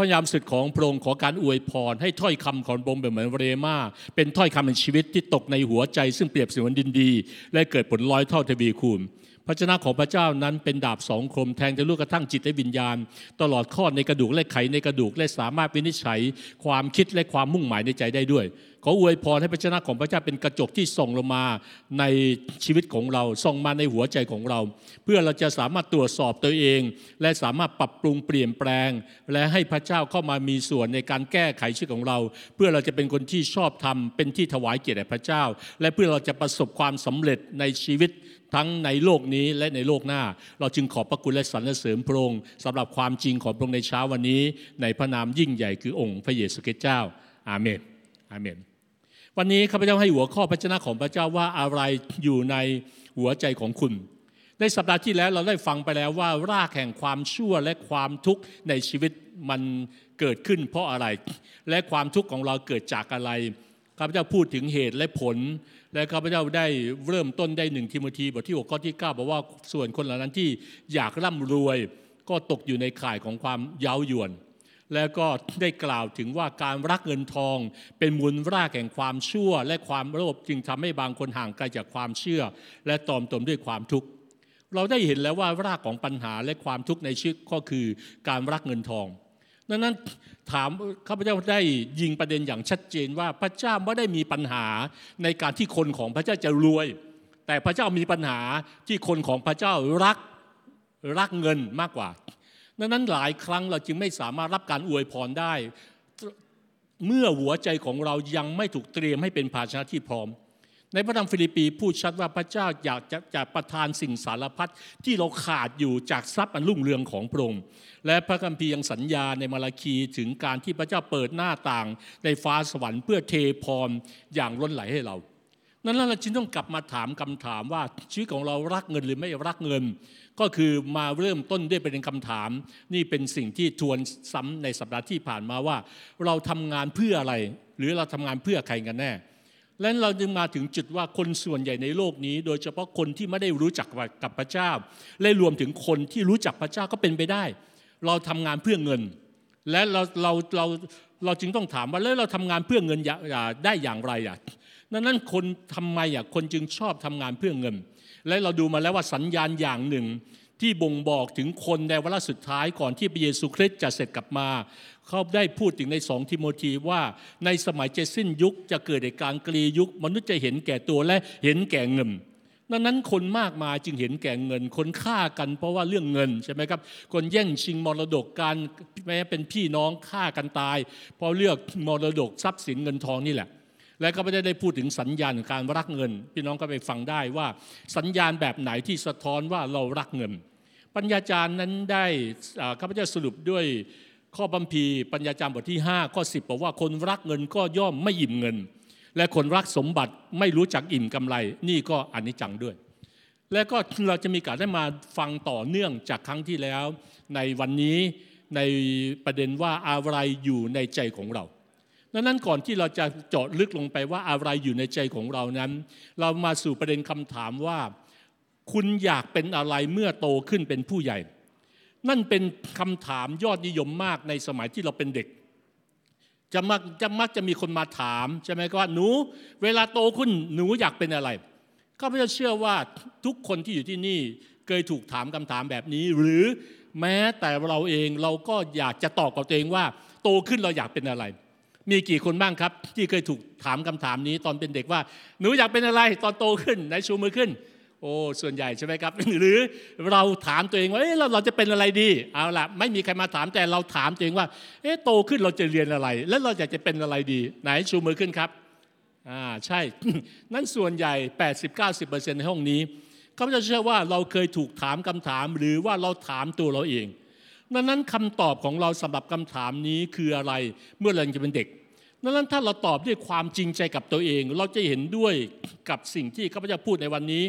พระยามสุดของพระองค์ขอการอวยพร ให้ถ้อยคำของพระองค์เป็นเหมือนเรมาเป็นถ้อยคำแห่งชีวิตที่ตกในหัวใจ ซึ่งเปรียบเสมือนดินดี และเกิดผลร้อยเท่าทวีคูณ ระชนะของพระเจ้านั้นเป็นดาบสองคมแทงทะลุกระทั่งจิตและวิญญาณ ตลอดข้อในกระดูกและไขในกระดูกและสามารถวินิจฉัย ความคิดและความมุ่งหมายในใจได้ด้วย ขออวยพรให้พระชนะของพระเจ้าเป็นกระจกที่ส่องลงมาในชีวิตของเราส่องมาในหัวใจของเรา เพื่อเราจะสามารถตรวจสอบตัวเอง และสามารถปรับปรุงเปลี่ยนแปลง และให้พระเจ้าเข้ามามีส่วนในการแก้ไขชีวิตของเรา เพื่อเราจะเป็นคนที่ชอบทำเป็นที่ถวายเกียรติแด่พระเจ้า และเพื่อเราจะประสบความสำเร็จในชีวิต ทั้งในโลกนี้และในโลกหน้า เราจึงขอบพระคุณและสรรเสริญพระองค์สำหรับความจริงของพระองค์ในเช้าวันนี้ ในพระนามยิ่งใหญ่คือองค์พระเยซูคริสต์เจ้า อาเมน อาเมน วันนี้ข้าพเจ้าให้หัวข้อพระเจ้าของพระเจ้าว่าอะไรอยู่ในหัวใจของคุณ ในสัปดาห์ที่แล้วเราได้ฟังไปแล้วว่ารากแห่งความชั่วและความทุกข์ในชีวิตมันเกิดขึ้นเพราะอะไร และความทุกข์ของเราเกิดจากอะไรข้าพเจ้าพูดถึงเหตุและผล และข้าพเจ้าได้เริ่มต้นได้หนึ่งทิโมธีบทที่6ข้อที่9บอกว่าส่วนคนเหล่านั้นที่อยากร่ำรวย ก็ตกอยู่ในข่ายของความเย้ายวน แล้วก็ได้กล่าวถึงว่าการรักเงินทอง เป็นมูลรากแห่งความชั่ว และความโลภจึงทำให้บางคนห่างไกลจากความเชื่อ และตอมตมด้วยความทุกข์เราได้เห็นแล้วว่ารากของปัญหาและความทุกข์ในชีวิตก็คือการรักเงินทอง ดังนั้นถามข้าพเจ้าได้ยิงประเด็นอย่างชัดเจนว่าพระเจ้าไม่ได้มีปัญหาในการที่คนของพระเจ้าจะรวย แต่พระเจ้ามีปัญหาที่คนของพระเจ้ารักรักเงินมากกว่าดังนั้นหลายครั้งเราจึงไม่สามารถรับการอวยพรได้ เมื่อหัวใจของเรายังไม่ถูกเตรียมให้เป็นภาชนะที่พร้อม ในพระธรรมฟิลิปปีพูดชัดว่าพระเจ้าอยากจะจะประทานสิ่งสารพัดที่เราขาดอยู่จากทรัพย์อันรุ่งเรืองของพระองค์และพระคัมภีร์ยังสัญญาในมาราคีถึงการที่พระเจ้าเปิดหน้าต่าง ในฟ้าสวรรค์เพื่อเทพรอย่างล้นไหลให้เรา นั้นเราจึงต้องกลับมาถามคำถามว่าชีวิตของเรารักเงินหรือไม่รักเงิน ก็คือมาเริ่มต้นด้วยประเด็นคำถาม นี่เป็นสิ่งที่ทวนซ้ำในสัปดาห์ที่ผ่านมาว่า เราทำงานเพื่ออะไร หรือเราทำงานเพื่อใครกันแน่ และเราจึงมาถึงจุดว่าคนส่วนใหญ่ในโลกนี้ โดยเฉพาะคนที่ไม่ได้รู้จักกับพระเจ้า และรวมถึงคนที่รู้จักพระเจ้าก็เป็นไปได้ เราทำงานเพื่อเงิน และเราเราเราเราจึงต้องถามว่าแล้วเราทำงานเพื่อเงินได้อย่างไรอะดังนั้นคนทำไมอะคนจึงชอบทำงานเพื่อเงิน และเราดูมาแล้วว่าสัญญาณอย่างหนึ่ง ที่บ่งบอกถึงคนในวาระสุดท้ายก่อนที่พระเยซูคริสต์จะเสร็จกลับมา เขาได้พูดถึงในสองทิโมธีว่าในสมัยจะสิ้นยุคจะเกิดในการกรียุค มนุษย์จะเห็นแก่ตัวและเห็นแก่เงินดังนั้นคนมากมายจึงเห็นแก่เงิน คนฆ่ากันเพราะว่าเรื่องเงินใช่ไหมครับ คนแย่งชิงมรดกกันแม้เป็นพี่น้องฆ่ากันตาย เพราะเลือกมรดกทรัพย์สินเงินทองนี่แหละ และก็ไม่ได้ได้พูดถึงสัญญาณการรักเงิน พี่น้องก็ไปฟังได้ว่าสัญญาณแบบไหนที่สะท้อนว่าเรารักเงิน ปัญญาจารย์นั้นได้ข้าพเจ้าสรุปด้วยข้อบัมพีปัญญาจารย์บทที่ 5 ข้อ 10 บอกว่าคนรักเงินก็ย่อมไม่อิ่มเงิน และคนรักสมบัติไม่รู้จักอิ่มกำไร นี่ก็อนิจจังด้วย และก็เราจะมีการได้มาฟังต่อเนื่องจากครั้งที่แล้ว ในวันนี้ในประเด็นว่าอะไรอยู่ในใจของเราดังนั้นก่อนที่เราจะเจาะลึกลงไปว่าอะไรอยู่ในใจของเรานั้น เรามาสู่ประเด็นคำถามว่า คุณอยากเป็นอะไรเมื่อโตขึ้นเป็นผู้ใหญ่ นั่นเป็นคำถามยอดนิยมมากในสมัยที่เราเป็นเด็ก จะมักจะมักจะมีคนมาถามใช่ไหมก็ว่าหนู เวลาโตขึ้นหนูอยากเป็นอะไรเขาก็ไม่เชื่อว่าทุกคนที่อยู่ที่นี่เคยถูกถามคำถามแบบนี้ หรือแม้แต่เราเองเราก็อยากจะตอบกับตัวเองว่า โตขึ้นเราอยากเป็นอะไร มีกี่คนบ้างครับ ที่เคยถูกถามคำถามนี้ตอนเป็นเด็กว่า หนูอยากเป็นอะไรตอนโตขึ้นไหนชูมือขึ้น โอ้ส่วนใหญ่ใช่ไหมครับ หรือเราถามตัวเองว่าเอ๊ะเราเราจะเป็นอะไรดีเอาละไม่มีใครมาถามแต่เราถามตัวเองว่าเอ๊ะโตขึ้นเราจะเรียนอะไร แล้วเราอยากจะเป็นอะไรดี ไหนชูมือขึ้นครับอ่าใช่ นั่นส่วนใหญ่ 80-90%ในห้องนี้เขาจะเชื่อว่าเราเคยถูกถามคำถาม หรือว่าเราถามตัวเราเองดังนั้นคำตอบของเราสำหรับคำถามนี้คืออะไรเมื่อเราจะเป็นเด็ก ดังนั้นถ้าเราตอบด้วยความจริงใจกับตัวเอง เราจะเห็นด้วยกับสิ่งที่ข้าพเจ้าพูดในวันนี้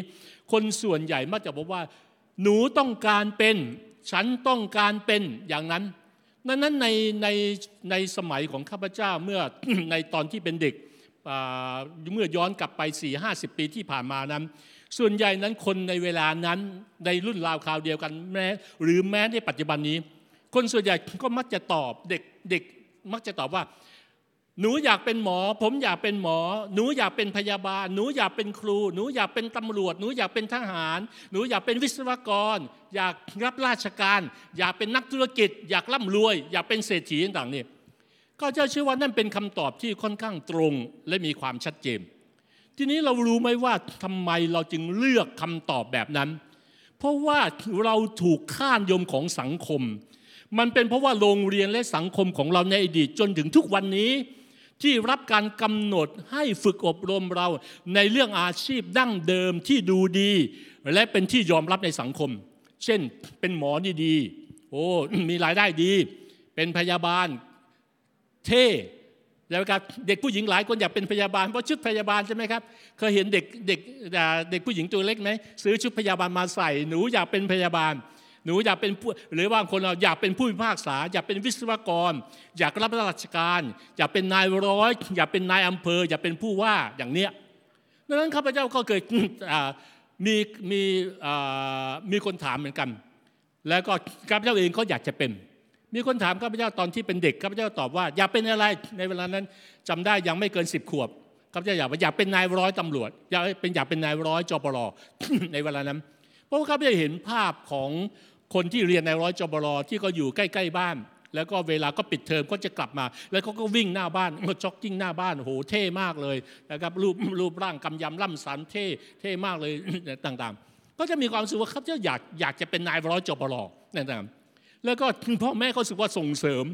คนส่วนใหญ่มักจะบอกว่า หนูต้องการเป็น ฉันต้องการเป็นอย่างนั้นดังนั้นในในในสมัยของข้าพเจ้าเมื่อในตอนที่เป็นเด็กเมื่อย้อนกลับไป4ี่ห้าสิบปีที่ผ่านมานั้น ส่วนใหญ่นั้นคนในเวลานั้นในรุ่นราวคราวเดียวกันแม้หรือแม้ในปัจจุบันนี้ คนส่วนใหญ่ก็มักจะตอบเด็กเด็กมักจะตอบว่า หนูอยากเป็นหมอ ผมอยากเป็นหมอ หนูอยากเป็นพยาบาล หนูอยากเป็นครู หนูอยากเป็นตำรวจ หนูอยากเป็นทหาร หนูอยากเป็นวิศวกร อยากรับราชการ อยากเป็นนักธุรกิจ อยากร่ำรวย อยากเป็นเศรษฐีต่างๆนี่ก็เจ้าเชื่อว่านั่นเป็นคำตอบที่ค่อนข้างตรงและมีความชัดเจน ทีนี้เรารู้ไหมว่าทำไมเราจึงเลือกคำตอบแบบนั้น เพราะว่าเราถูกข้านยมของสังคม มันเป็นเพราะว่าโรงเรียนและสังคมของเราในอดีตจนถึงทุกวันนี้ ที่รับการกำหนดให้ฝึกอบรมเราในเรื่องอาชีพดั้งเดิมที่ดูดี และเป็นที่ยอมรับในสังคม เช่นเป็นหมอนี่ดีโอ้มีรายได้ดี เป็นพยาบาลเท่แล้วครับเด็กผู้หญิงหลายคนอยากเป็นพยาบาลเพราะชุดพยาบาลใช่ไหมครับเคยเห็นเด็กเด็กเด็กผู้หญิงตัวเล็กไหมซื้อชุดพยาบาลมาใส่หนูอยากเป็นพยาบาล หนูอยากเป็นผู้หรือว่าคนเราอยากเป็นผู้พิพากษา อยากเป็นวิศวกร อยากรับราชการ อยากเป็นนายร้อย อยากเป็นนายอำเภอ อยากเป็นผู้ว่าอย่างเนี้ยดังนั้นข้าพเจ้าก็เคยมีมีมีคนถามเหมือนกัน แล้วก็ข้าพเจ้าเองก็อยากจะเป็น มีคนถามข้าพเจ้าตอนที่เป็นเด็กข้าพเจ้าตอบว่า อยากเป็นอะไรในเวลานั้นจำได้ยังไม่เกินสิบขวบข้าพเจ้าอยากอยากเป็นนายร้อยตำรวจอยากเป็นอยากเป็นนายร้อยจปรในเวลานั้น เพราะว่าข้าพเจ้าเห็นภาพของ คนที่เรียนนายร้อยจปรที่ก็อยู่ใกล้ ๆ บ้าน แล้วก็เวลาก็ปิดเทอมก็จะกลับมา แล้วเขาก็วิ่งหน้าบ้านมาจ็อกกิ้งหน้าบ้านโหเท่มากเลยนะครับรูปรูปร่างกำยำล่ำสันเท่เท่มากเลยต่างๆ ก็จะมีความรู้สึกว่าข้าพเจ้าอยากอยากจะเป็นนายร้อยจปรต่างๆแล้วก็พ่อแม่เขาสึกว่าส่งเสริม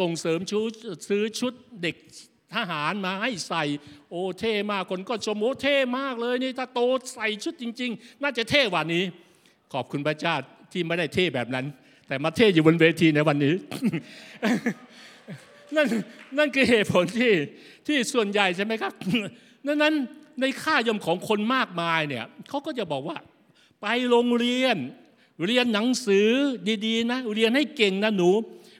ส่งเสริมชุดซื้อชุดเด็กทหารมาให้ใส่โอ้เท่มากคนก็ชมโอ้เท่มากเลยนี่ถ้าโตใส่ชุดจริง ๆ น่าจะเท่กว่านี้ ขอบคุณพระเจ้า ที่ไม่ได้เท่แบบนั้น แต่มาเท่อยู่บนเวทีในวันนี้นั่นนั่นคือเหตุผลที่ที่ส่วนใหญ่ใช่ไหมครับนั้นนั้นในค่ายมของคนมากมายเนี่ยเขาก็จะบอกว่า ไปโรงเรียน เรียนหนังสือดีๆนะเรียนให้เก่งนะหนู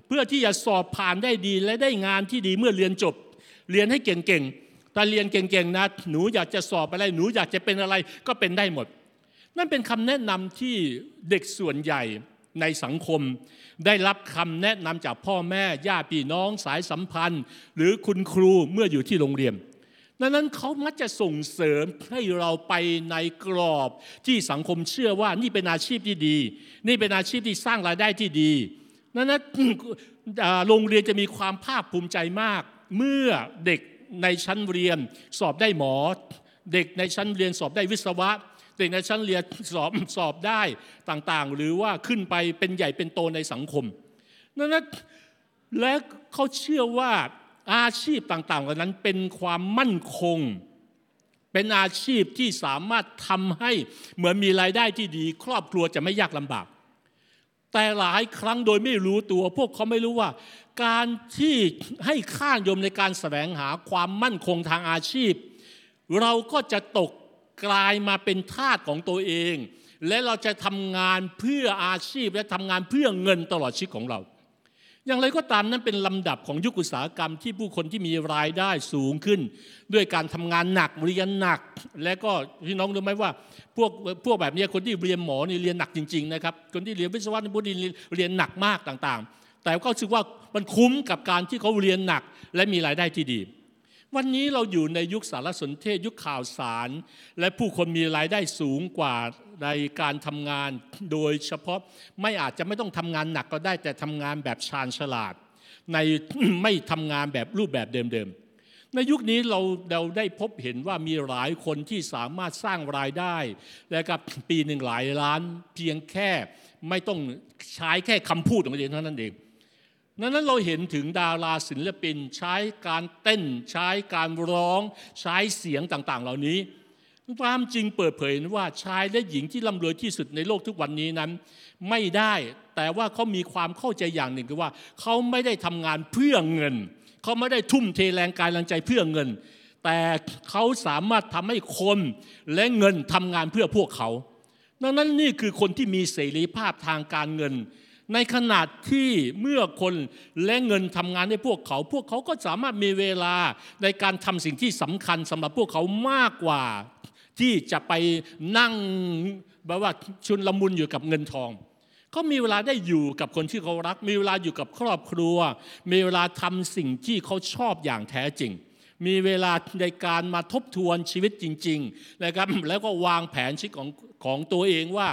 เพื่อที่จะสอบผ่านได้ดีและได้งานที่ดีเมื่อเรียนจบ เรียนให้เก่งๆแต่เรียนเก่งๆนะหนูอยากจะสอบอะไรหนูอยากจะเป็นอะไรก็เป็นได้หมด นั่นเป็นคำแนะนำที่เด็กส่วนใหญ่ในสังคม ได้รับคำแนะนำจากพ่อแม่ญาติพี่น้องสายสัมพันธ์ หรือคุณครูเมื่ออยู่ที่โรงเรียนดังนั้นเขามักจะส่งเสริมให้เราไปในกรอบที่สังคมเชื่อว่านี่เป็นอาชีพที่ดี นี่เป็นอาชีพที่สร้างรายได้ที่ดีดังนั้นโรงเรียนจะมีความภาคภูมิใจมาก เมื่อเด็กในชั้นเรียนสอบได้หมอ เด็กในชั้นเรียนสอบได้วิศวะ เด็กในชั้นเรียนสอบสอบได้ต่างๆ หรือว่าขึ้นไปเป็นใหญ่เป็นโตในสังคมนั้นและเขาเชื่อว่าอาชีพต่างๆเหล่านั้นเป็นความมั่นคง เป็นอาชีพที่สามารถทำให้เหมือนมีรายได้ที่ดี ครอบครัวจะไม่ยากลำบาก แต่หลายครั้งโดยไม่รู้ตัว พวกเขาไม่รู้ว่า การที่ให้ค่ายมในการแสวงหาความมั่นคงทางอาชีพ เราก็จะตก กลายมาเป็นทาสของตัวเอง และเราจะทำงานเพื่ออาชีพและทำงานเพื่อเงินตลอดชีวิตของเรา อย่างไรก็ตามนั้นเป็นลำดับของยุคอุตสาหกรรมที่ผู้คนที่มีรายได้สูงขึ้น ด้วยการทำงานหนักเรียนหนัก และก็พี่น้องรู้ไหมว่าพวกพวกแบบนี้คนที่เรียนหมอนี่เรียนหนักจริงๆนะครับคนที่เรียนวิศวะนี่พวกนี้เรียนหนักมากต่างๆ แต่ก็รู้สึกว่ามันคุ้มกับการที่เขาเรียนหนักและมีรายได้ที่ดี วันนี้เราอยู่ในยุคสารสนเทศยุคข่าวสาร และผู้คนมีรายได้สูงกว่าในการทำงาน โดยเฉพาะไม่อาจจะไม่ต้องทำงานหนักก็ได้แต่ทำงานแบบชาญฉลาด ในไม่ทำงานแบบรูปแบบเดิมๆ ในยุคนี้เราเราได้พบเห็นว่ามีหลายคนที่สามารถสร้างรายได้ และกับปีหนึ่งหลายล้าน เพียงแค่ไม่ต้องใช้แค่คำพูดของตัวเองเท่านั้นเอง นั้นเราเห็นถึงดาราศิลปินใช้การเต้น ใช้การร้อง ใช้เสียงต่างๆ เหล่านี้ ความจริงเปิดเผยว่าชายและหญิงที่ร่ำรวยที่สุดในโลกทุกวันนี้นั้น ไม่ได้แต่ว่าเขามีความเข้าใจอย่างหนึ่งคือว่า เขาไม่ได้ทำงานเพื่อเงิน เขาไม่ได้ทุ่มเทแรงกายแรงใจเพื่อเงิน แต่เขาสามารถทำให้คนและเงินทำงานเพื่อพวกเขาดังนั้นนี่คือคนที่มีเสรีภาพทางการเงิน ในขณะที่เมื่อคนและเงินทำงานให้พวกเขา พวกเขาก็สามารถมีเวลาในการทำสิ่งที่สำคัญสำหรับพวกเขามากกว่า ที่จะไปนั่งแบบว่าชุนละมุนอยู่กับเงินทองเขามีเวลาได้อยู่กับคนที่เขารัก มีเวลาอยู่กับครอบครัว มีเวลาทำสิ่งที่เขาชอบอย่างแท้จริง มีเวลาในการมาทบทวนชีวิตจริงๆนะครับแล้วก็วางแผนชีวิตของของตัวเองว่า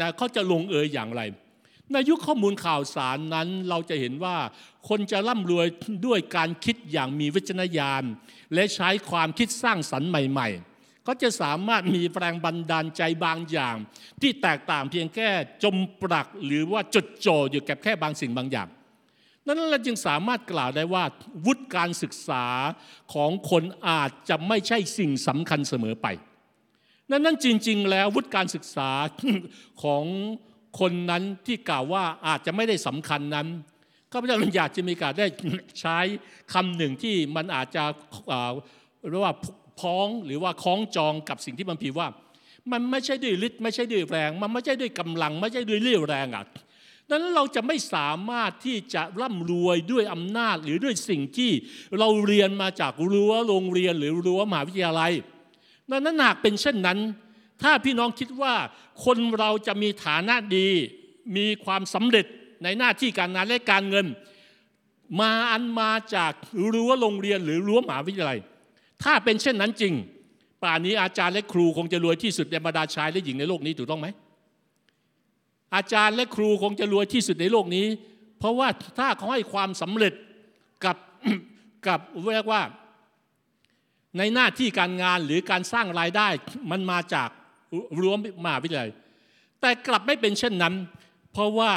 นะเขาจะลงเอยอย่างไร ในยุคข้อมูลข่าวสารนั้นเราจะเห็นว่าคนจะร่ำรวยด้วยการคิดอย่างมีวิจารณญาณ และใช้ความคิดสร้างสรรค์ใหม่ ๆ ก็จะสามารถมีแรงบันดาลใจบางอย่าง ที่แตกต่างเพียงแค่จมปลักหรือว่าจดจ่ออยู่กับแค่บางสิ่งบางอย่าง นั้นเราจึงสามารถกล่าวได้ว่าวุฒิการศึกษาของคนอาจจะไม่ใช่สิ่งสำคัญเสมอไป นั้นนั้นจริง ๆ แล้ววุฒิการศึกษาของ คนนั้นที่กล่าวว่าอาจจะไม่ได้สำคัญนั้นข้าพเจ้าอยากจะมีการได้ใช้คำหนึ่งที่มันอาจจะเรียกว่าพ้องหรือว่าคล้องจองกับสิ่งที่มันพีว่า มันไม่ใช่ด้วยฤทธิ์ไม่ใช่ด้วยแรง มันไม่ใช่ด้วยกำลัง ไม่ใช่ด้วยเรี่ยวแรงอะดังนั้นเราจะไม่สามารถที่จะร่ำรวยด้วยอำนาจหรือด้วยสิ่งที่เราเรียนมาจากรั้วโรงเรียนหรือรั้วมหาวิทยาลัยดังนั้นหากเป็นเช่นนั้น ถ้าพี่น้องคิดว่าคนเราจะมีฐานะดี มีความสำเร็จในหน้าที่การงานและการเงิน มาอันมาจากรั้วโรงเรียนหรือรั้วมหาวิทยาลัย ถ้าเป็นเช่นนั้นจริง ป่านนี้อาจารย์และครูคงจะรวยที่สุดในบรรดาชายและหญิงในโลกนี้ถูกต้องไหมอาจารย์และครูคงจะรวยที่สุดในโลกนี้ เพราะว่าถ้าเขาให้ความสำเร็จกับกับเรียกว่า ในหน้าที่การงานหรือการสร้างรายได้มันมาจาก รั้วมหาวิทยาลัย แต่กลับไม่เป็นเช่นนั้น เพราะว่า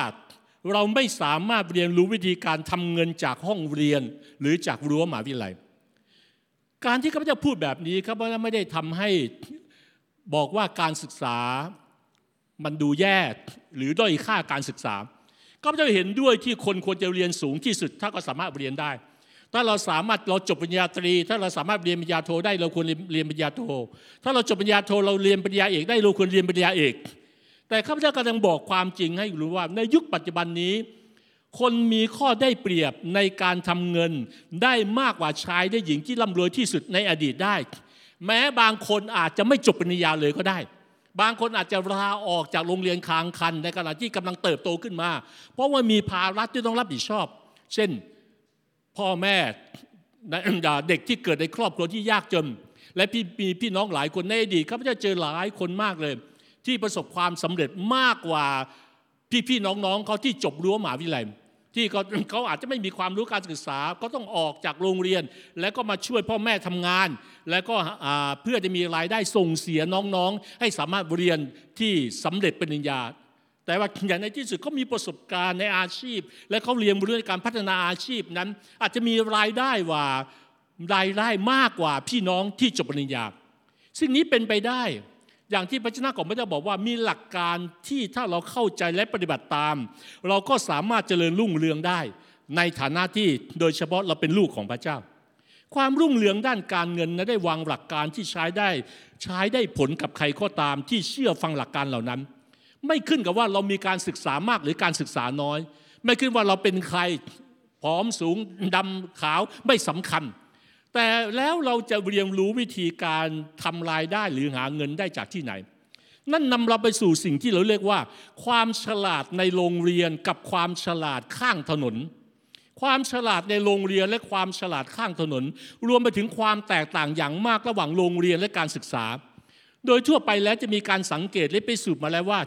เราไม่สามารถเรียนรู้วิธีการทำเงินจากห้องเรียนหรือจากรั้วมหาวิทยาลัย การที่ข้าพเจ้าพูดแบบนี้ครับว่าไม่ได้ทำให้บอกว่าการศึกษามันดูแย่หรือด้อยค่าการศึกษาก็จะเห็นด้วยที่คนควรจะเรียนสูงที่สุดถ้าก็สามารถเรียนได้ ถ้าเราสามารถเราจบปริญญาตรี ถ้าเราสามารถเรียนปริญญาโทได้เราควรเรียนปริญญาโท ถ้าเราจบปริญญาโทเราเรียนปริญญาเอกได้เราควรเรียนปริญญาเอก แต่ข้าพเจ้ากำลังบอกความจริงให้รู้ว่า ในยุคปัจจุบันนี้ คนมีข้อได้เปรียบในการทำเงิน ได้มากกว่าชายได้หญิงที่ร่ำรวยที่สุดในอดีตได้ แม้บางคนอาจจะไม่จบปริญญาเลยก็ได้บางคนอาจจะลาออกจากโรงเรียนค้างคันในขณะที่กำลังเติบโตขึ้นมา เพราะว่ามีภาระที่ต้องรับผิดชอบ เช่น พ่อแม่เด็กที่เกิดในครอบครัวที่ยากจน และพี่มีพี่น้องหลายคนในอดีตข้าพเจ้าเจอหลายคนมากเลย ที่ประสบความสำเร็จมากกว่าพี่พี่น้องๆเขาที่จบรั้วมหาวิทยาลัยที่เขาเขาอาจจะไม่มีความรู้การศึกษาก็ต้องออกจากโรงเรียน แล้วก็มาช่วยพ่อแม่ทำงาน แล้วก็เพื่อจะมีรายได้ส่งเสียน้องๆ ให้สามารถเรียนที่สำเร็จปริญญา แต่ว่าอย่างในที่สุดเขามีประสบการณ์ในอาชีพ และเขาเรียนรู้ในการพัฒนาอาชีพนั้น อาจจะมีรายได้ว่ารายได้มากกว่าพี่น้องที่จบปริญญาสิ่งนี้เป็นไปได้อย่างที่พระเจ้าของพระเจ้าบอกว่ามีหลักการที่ถ้าเราเข้าใจและปฏิบัติตาม เราก็สามารถเจริญรุ่งเรืองได้ ในฐานะที่โดยเฉพาะเราเป็นลูกของพระเจ้า ความรุ่งเรืองด้านการเงินนะได้วางหลักการที่ใช้ได้ ใช้ได้ผลกับใครก็ตามที่เชื่อฟังหลักการเหล่านั้น ไม่ขึ้นกับว่าเรามีการศึกษามากหรือการศึกษาน้อย ไม่ขึ้นว่าเราเป็นใครผอมสูงดำขาวไม่สำคัญ แต่แล้วเราจะเรียนรู้วิธีการทำรายได้หรือหาเงินได้จากที่ไหน นั่นนำเราไปสู่สิ่งที่เราเรียกว่า ความฉลาดในโรงเรียนกับความฉลาดข้างถนน ความฉลาดในโรงเรียนและความฉลาดข้างถนน รวมไปถึงความแตกต่างอย่างมากระหว่างโรงเรียนและการศึกษา โดยทั่วไปแล้วจะมีการสังเกตและไปสืบมาแล้วว่า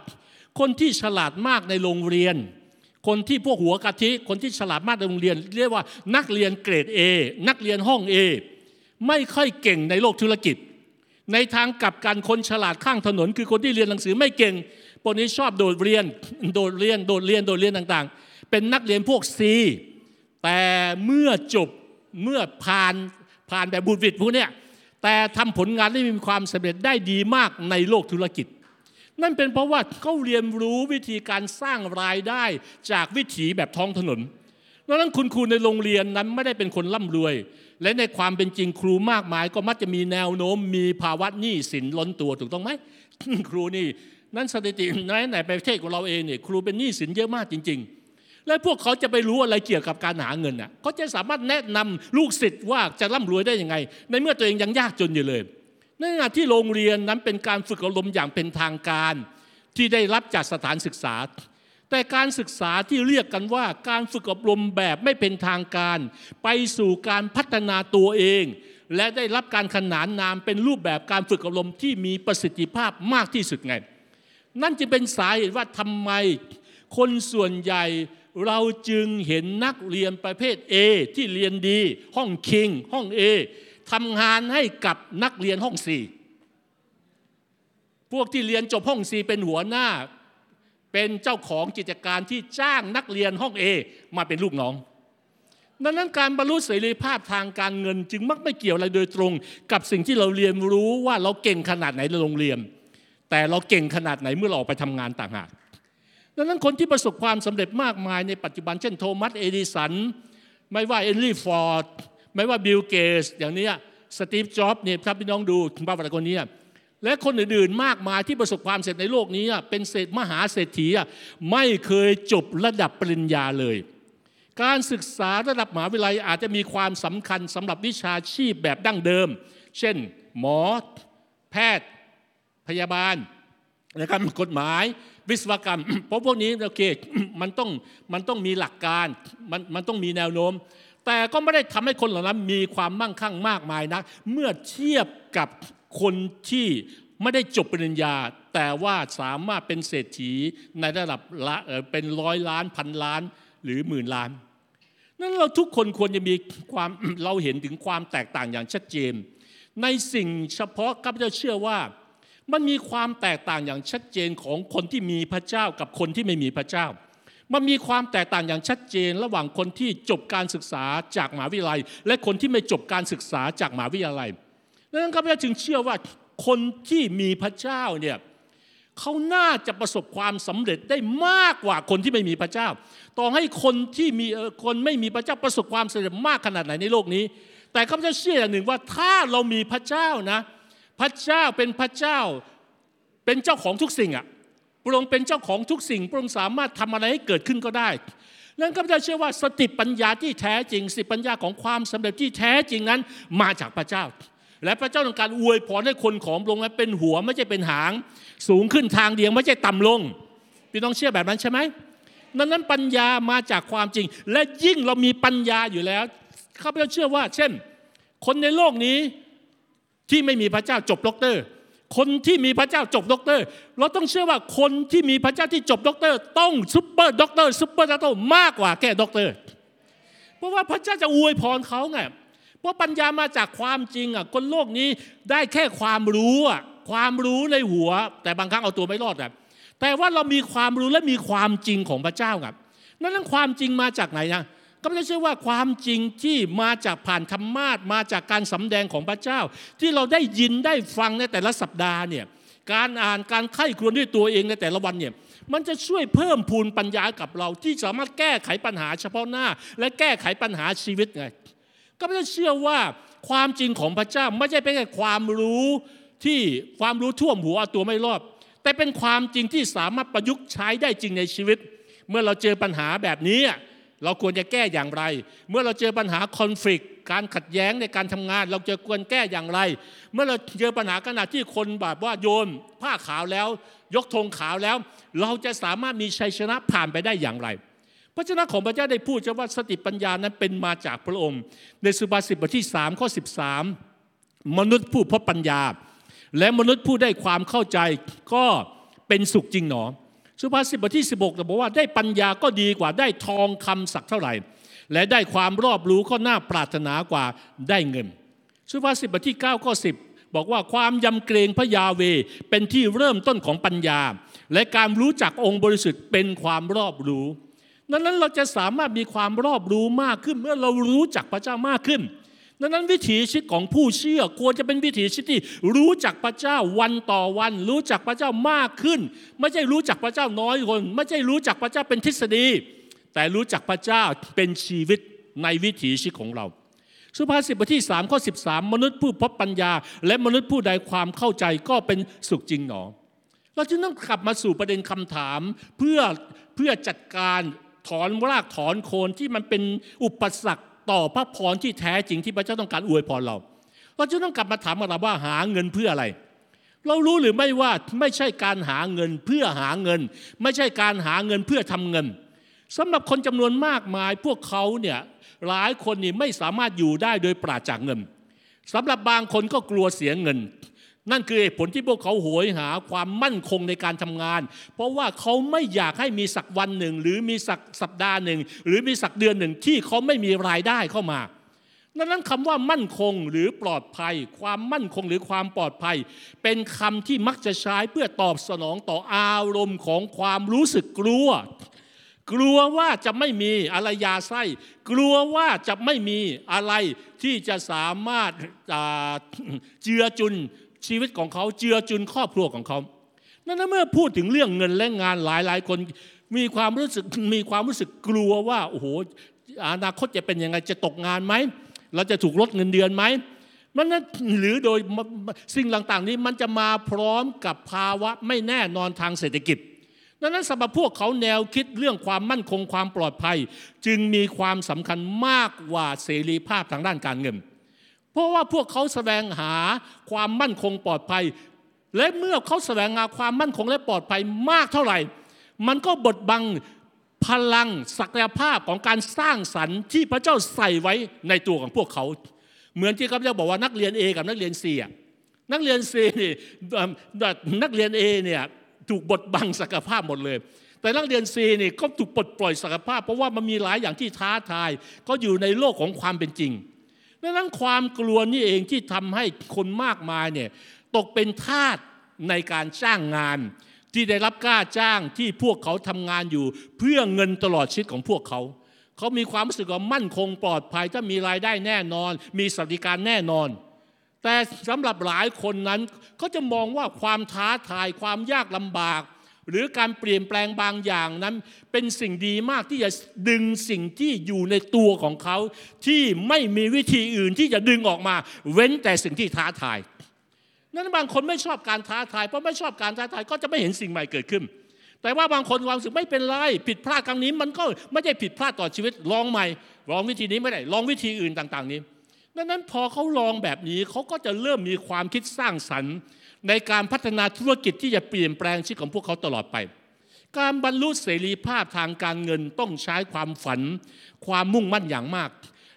คนที่ฉลาดมากในโรงเรียน คนที่พวกหัวกะทิคนที่ฉลาดมากในโรงเรียน เรียกว่านักเรียนเกรด A นักเรียนห้อง A ไม่ค่อยเก่งในโลกธุรกิจ ในทางกลับกันคนฉลาดข้างถนน คือคนที่เรียนหนังสือไม่เก่งพวกนี้ชอบโดดเรียนโดดเรียนโดดเรียนโดดเรียนต่างๆ เป็นนักเรียนพวก C แต่เมื่อจบเมื่อผ่านผ่านแบบบุตรวิทย์พวกเนี้ย แต่ทำผลงานได้มีความสำเร็จได้ดีมากในโลกธุรกิจ นั่นเป็นเพราะว่าเขาเรียนรู้วิธีการสร้างรายได้จากวิถีแบบท้องถนนดังนั้นคุณครูในโรงเรียนนั้นไม่ได้เป็นคนร่ำรวย และในความเป็นจริงครูมากมาย ก็มักจะมีแนวโน้มมีภาวะหนี้สินล้นตัวถูกต้องไหมครูนี่นั้นสถิติในไหนประเทศของเราเองเนี่ยครูเป็นหนี้สินเยอะมากจริง ๆ และพวกเขาจะไปรู้อะไรเกี่ยวกับการหาเงินอะเขาจะสามารถแนะนำลูกศิษย์ว่าจะร่ำรวยได้ยังไง ในเมื่อตัวเองยังยากจนอยู่เลยในขณะที่โรงเรียนนั้นเป็นการฝึกอบรมอย่างเป็นทางการที่ได้รับจากสถานศึกษา แต่การศึกษาที่เรียกกันว่าการฝึกอบรมแบบไม่เป็นทางการ ไปสู่การพัฒนาตัวเอง และได้รับการขนานนามเป็นรูปแบบการฝึกอบรมที่มีประสิทธิภาพมากที่สุดไง นั่นจะเป็นสาเหตุว่าทำไมคนส่วนใหญ่ เราจึงเห็นนักเรียนประเภท A ที่เรียนดี ห้องคิง ห้อง A ทำงานให้กับนักเรียนห้อง C พวกที่เรียนจบห้อง C เป็นหัวหน้า เป็นเจ้าของกิจการที่จ้างนักเรียนห้อง A มาเป็นลูกน้อง ดังนั้นการบรรลุเสรีภาพทางการเงิน จึงมักไม่เกี่ยวอะไรโดยตรง กับสิ่งที่เราเรียนรู้ว่าเราเก่งขนาดไหนในโรงเรียน แต่เราเก่งขนาดไหนเมื่อเราออกไปทำงานต่างหาก ดังนั้นคนที่ประสบความสำเร็จมากมายในปัจจุบัน เช่นโทมัสเอดิสัน ไม่ว่าเฮนรี่ฟอร์ด ไม่ว่าบิลเกตส์ อย่างนี้สตีฟจ็อบส์เนี่ยถ้าพี่น้องดูบ้าอะไรคนนี้และคนอื่นๆมากมายที่ประสบความสำเร็จในโลกนี้ เป็นเศรษมหาเศรษฐีไม่เคยจบระดับปริญญาเลย การศึกษาระดับมหาวิทยาลัยอาจจะมีความสำคัญสำหรับวิชาชีพแบบดั้งเดิม เช่น หมอ แพทย์ พยาบาล นะครับกฎหมายวิศวกรรมเพราะพวกนี้โอเคมันต้องมันต้องมีหลักการมันมันต้องมีแนวโน้ม แต่ก็ไม่ได้ทำให้คนเหล่านั้นมีความมั่งคั่งมากมายนัก เมื่อเทียบกับคนที่ไม่ได้จบปริญญา แต่ว่าสามารถเป็นเศรษฐีในระดับละเป็นร้อยล้านพันล้านหรือหมื่นล้าน นั้นเราทุกคนควรจะมีความเราเห็นถึงความแตกต่างอย่างชัดเจน ในสิ่งเฉพาะข้าพเจ้าเชื่อว่า มันมีความแตกต่างอย่างชัดเจนของคนที่มีพระเจ้ากับคนที่ไม่มีพระเจ้า มันมีความแตกต่างอย่างชัดเจน ระหว่างคนที่จบการศึกษาจากมหาวิทยาลัย และคนที่ไม่จบการศึกษาจากมหาวิทยาลัยดังนั้นข้าพเจ้าจึงเชื่อว่าคนที่มีพระเจ้าเนี่ยเขาน่าจะประสบความสำเร็จได้มากกว่าคนที่ไม่มีพระเจ้า ต่อให้คนที่มีคนไม่มีพระเจ้าประสบความสำเร็จมากขนาดไหนในโลกนี้ แต่ข้าพเจ้าเชื่ออย่างหนึ่งว่าถ้าเรามีพระเจ้านะ พระเจ้าเป็นพระเจ้า เป็นเจ้าของทุกสิ่งอะพระองค์เป็นเจ้าของทุกสิ่ง พระองค์สามารถทำอะไรให้เกิดขึ้นก็ได้นั้นข้าพเจ้าเชื่อว่าสติปัญญาที่แท้จริง สติปัญญาของความสำเร็จที่แท้จริงนั้น มาจากพระเจ้า และพระเจ้าต้องการอวยพรให้คนของพระองค์เป็นหัวไม่ใช่เป็นหาง สูงขึ้นทางเดียวไม่ใช่ต่ำลงพี่น้องเชื่อแบบนั้นใช่ไหมนั้นนั้นปัญญามาจากความจริง และยิ่งเรามีปัญญาอยู่แล้วข้าพเจ้าเชื่อว่า เช่น คนในโลกนี้ ที่ไม่มีพระเจ้าจบด็อกเตอร์ คนที่มีพระเจ้าจบด็อกเตอร์ เราต้องเชื่อว่าคนที่มีพระเจ้าที่จบด็อกเตอร์ ต้องซุปเปอร์ด็อกเตอร์ซุปเปอร์ด็อกเตอร์มากกว่าแค่ด็อกเตอร์ เพราะว่าพระเจ้าจะอวยพรเขาไง เพราะปัญญามาจากความจริงอะ คนโลกนี้ได้แค่ความรู้อะ ความรู้ในหัว แต่บางครั้งเอาตัวไม่รอดครับแต่ว่าเรามีความรู้และมีความจริงของพระเจ้าครับนั่นความจริงมาจากไหนนะ ก็ไม่ใช่ว่าความจริงที่มาจากผ่านธรรมาสน์มาจากการสำแดงของพระเจ้า ที่เราได้ยินได้ฟังในแต่ละสัปดาห์เนี่ยการอ่านการไข้ครวญด้วยตัวเองในแต่ละวันเนี่ยมันจะช่วยเพิ่มพูนปัญญากับเรา ที่สามารถแก้ไขปัญหาเฉพาะหน้า และแก้ไขปัญหาชีวิตไงก็ไม่ได้เชื่อว่าความจริงของพระเจ้าไม่ใช่เป็นแค่ความรู้ที่ความรู้ท่วมหัวตัวไม่รอดแต่เป็นความจริงที่สามารถประยุกต์ใช้ได้จริงในชีวิต เมื่อเราเจอปัญหาแบบนี้ เราควรจะแก้อย่างไร เมื่อเราเจอปัญหาคอนฟ lict การขัดแย้งในการทำงาน เราจะควรแก้อย่างไร เมื่อเราเจอปัญหาขณะที่คนแบบว่าโยนผ้าขาวแล้ว ยกธงขาวแล้ว เราจะสามารถมีชัยชนะผ่านไปได้อย่างไรพระเจ้าของพระเจ้าได้พูดว่าสติปัญญานั้นเป็นมาจากพระองค์ ในสุภาษิตบทที่3ข้อ13 มนุษย์ผู้พบปัญญา และมนุษย์ผู้ได้ความเข้าใจก็เป็นสุขจริงหนอ สุภาษิตบทที่ 16บอกว่าได้ปัญญาก็ดีกว่าได้ทองคำสักเท่าไหร่ และได้ความรอบรู้ก็น่าปรารถนากว่าได้เงิน สุภาษิตบทที่9ข้อ10บอกว่าความยำเกรงพระยาเวเป็นที่เริ่มต้นของปัญญา และการรู้จักองค์บริสุทธิ์เป็นความรอบรู้ นั้นเราจะสามารถมีความรอบรู้มากขึ้นเมื่อเรารู้จักพระเจ้ามากขึ้น ดังนั้นวิถีชีวิตของผู้เชื่อควรจะเป็นวิถีชีวิตที่รู้จักพระเจ้าวันต่อวัน รู้จักพระเจ้ามากขึ้น ไม่ใช่รู้จักพระเจ้าน้อยคน ไม่ใช่รู้จักพระเจ้าเป็นทฤษฎี แต่รู้จักพระเจ้าเป็นชีวิตในวิถีชีวิตของเรา สุภาษิตบทที่3ข้อ13 มนุษย์ผู้พบปัญญา และมนุษย์ผู้ใดความเข้าใจก็เป็นสุขจริงหนอ เราจึงต้องกลับมาสู่ประเด็นคำถามเพื่อเพื่อจัดการถอนรากถอนโคนที่มันเป็นอุปสรรค ต่อพระพรที่แท้จริงที่พระเจ้าต้องการอวยพรเรา เราจะต้องกลับมาถามเราว่าหาเงินเพื่ออะไร เรารู้หรือไม่ว่าไม่ใช่การหาเงินเพื่อหาเงิน ไม่ใช่การหาเงินเพื่อทำเงินสำหรับคนจำนวนมากมายพวกเขาเนี่ยหลายคนนี่ไม่สามารถอยู่ได้โดยปราศจากเงินสำหรับบางคนก็กลัวเสียเงิน นั่นคือผลที่พวกเขาโหยหาความมั่นคงในการทำงาน เพราะว่าเขาไม่อยากให้มีสักวันหนึ่ง หรือมีสักสัปดาห์หนึ่ง หรือมีสักเดือนหนึ่งที่เขาไม่มีรายได้เข้ามาดังนั้นคำว่ามั่นคงหรือปลอดภัย ความมั่นคงหรือความปลอดภัย เป็นคำที่มักจะใช้เพื่อตอบสนองต่ออารมณ์ของความรู้สึกกลัว กลัวว่าจะไม่มีอะไรยาไส้กลัวว่าจะไม่มีอะไรที่จะสามารถเจือจุน ชีวิตของเขาเจือจุนครอบครัวของเขานั้นเมื่อพูดถึงเรื่องเงินและงานหลายหลายคน มีความรู้สึกมีความรู้สึกกลัวว่าโอ้โหอนาคตจะเป็นยังไงจะตกงานไหมเราจะถูกลดเงินเดือนไหมมันนั้นหรือโดยสิ่งต่างๆ นี้มันจะมาพร้อมกับภาวะไม่แน่นอนทางเศรษฐกิจดังนั้นสำหรับพวกเขาแนวคิดเรื่องความมั่นคงความปลอดภัย จึงมีความสำคัญมากกว่าเสรีภาพทางด้านการเงิน ราะว่าพวกเขาแสวงหาความมั่นคงปลอดภัย และเมื่อเขาแสวงหาความมั่นคงและปลอดภัยมากเท่าไหร่ มันก็บดบังพลังศักยภาพของการสร้างสรรค์ที่พระเจ้าใส่ไว้ในตัวของพวกเขา เหมือนที่ข้าพเจ้าบอกว่านักเรียน A กับนักเรียน C นักเรียน C นี่นักเรียน A เนี่ยถูกบดบังศักยภาพหมดเลย แต่นักเรียน C นี่ก็ถูกปลดปล่อยศักยภาพ เพราะว่ามันมีหลายอย่างที่ท้าทาย ก็อยู่ในโลกของความเป็นจริง ดังนั้นความกลัวนี่เองที่ทำให้คนมากมายเนี่ยตกเป็นทาสในการจ้างงาน ที่ได้รับกล้าจ้างที่พวกเขาทำงานอยู่ เพื่อเงินตลอดชีวิตของพวกเขา เขามีความรู้สึกว่ามั่นคงปลอดภัยถ้ามีรายได้แน่นอน มีสวัสดิการแน่นอน แต่สำหรับหลายคนนั้นก็จะมองว่าความท้าทายความยากลำบาก หรือการเปลี่ยนแปลงบางอย่างนั้น เป็นสิ่งดีมากที่จะดึงสิ่งที่อยู่ในตัวของเขา ที่ไม่มีวิธีอื่นที่จะดึงออกมา เว้นแต่สิ่งที่ท้าทายนั้นบางคนไม่ชอบการท้าทายเพราะไม่ชอบการท้าทายก็จะไม่เห็นสิ่งใหม่เกิดขึ้น แต่ว่าบางคนความรู้สึกไม่เป็นไรผิดพลาดครั้งนี้ มันก็ไม่ได้ผิดพลาดต่อชีวิตลองใหม่ลองวิธีนี้ไม่ได้ลองวิธีอื่นต่าง ๆ นี้ดังนั้นพอเขาลองแบบนี้เขาก็จะเริ่มมีความคิดสร้างสรรค์ ในการพัฒนาธุรกิจที่จะเปลี่ยนแปลงชีวิตของพวกเขาตลอดไป การบรรลุเสรีภาพทางการเงินต้องใช้ความฝัน ความมุ่งมั่นอย่างมาก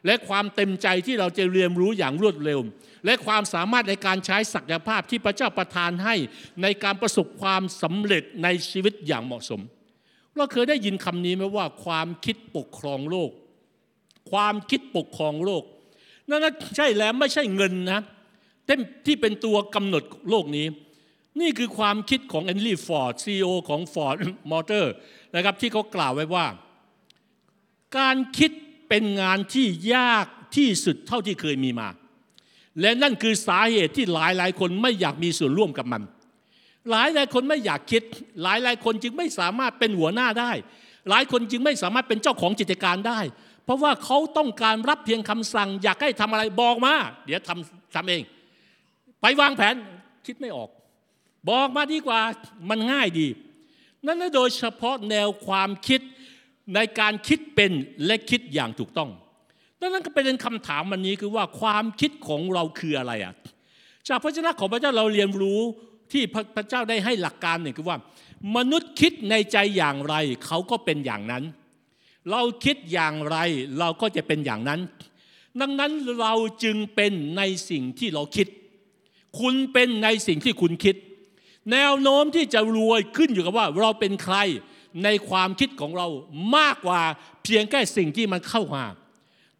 และความเต็มใจที่เราจะเรียนรู้อย่างรวดเร็ว และความสามารถในการใช้ศักยภาพที่พระเจ้าประทานให้ในการประสบความสำเร็จในชีวิตอย่างเหมาะสม เราเคยได้ยินคำนี้ไหมว่าความคิดปกครองโลก ความคิดปกครองโลกนั่นใช่แล้วไม่ใช่เงินนะ ที่เป็นตัวกำหนดโลกนี้ นี่คือความคิดของเฮนรี่ฟอร์ด CEO ของฟอร์ดมอเตอร์นะครับที่เขากล่าวไว้ว่า การคิดเป็นงานที่ยากที่สุดเท่าที่เคยมีมา และนั่นคือสาเหตุที่หลายหลายคนไม่อยากมีส่วนร่วมกับมัน หลายหลายคนไม่อยากคิด หลายหลายคนจึงไม่สามารถเป็นหัวหน้าได้ หลายคนจึงไม่สามารถเป็นเจ้าของกิจการได้ เพราะว่าเขาต้องการรับเพียงคำสั่ง อยากให้ทำอะไรบอกมา เดี๋ยวทำทำเอง ไปวางแผนคิดไม่ออก บอกมาดีกว่ามันง่ายดี นั่นโดยเฉพาะแนวความคิดในการคิดเป็นและคิดอย่างถูกต้องดังนั้นก็เป็นคำถามวันนี้คือว่าความคิดของเราคืออะไรอะจากพระเจ้าของพระเจ้าเราเรียนรู้ที่พระเจ้าได้ให้หลักการหนึ่งคือว่า มนุษย์คิดในใจอย่างไร เขาก็เป็นอย่างนั้น เราคิดอย่างไรเราก็จะเป็นอย่างนั้น ดังนั้นเราจึงเป็นในสิ่งที่เราคิด คุณเป็นในสิ่งที่คุณคิด แนวโน้มที่จะรวยขึ้นอยู่กับว่าเราเป็นใครในความคิดของเรามากกว่าเพียงแค่สิ่งที่มันเข้ามา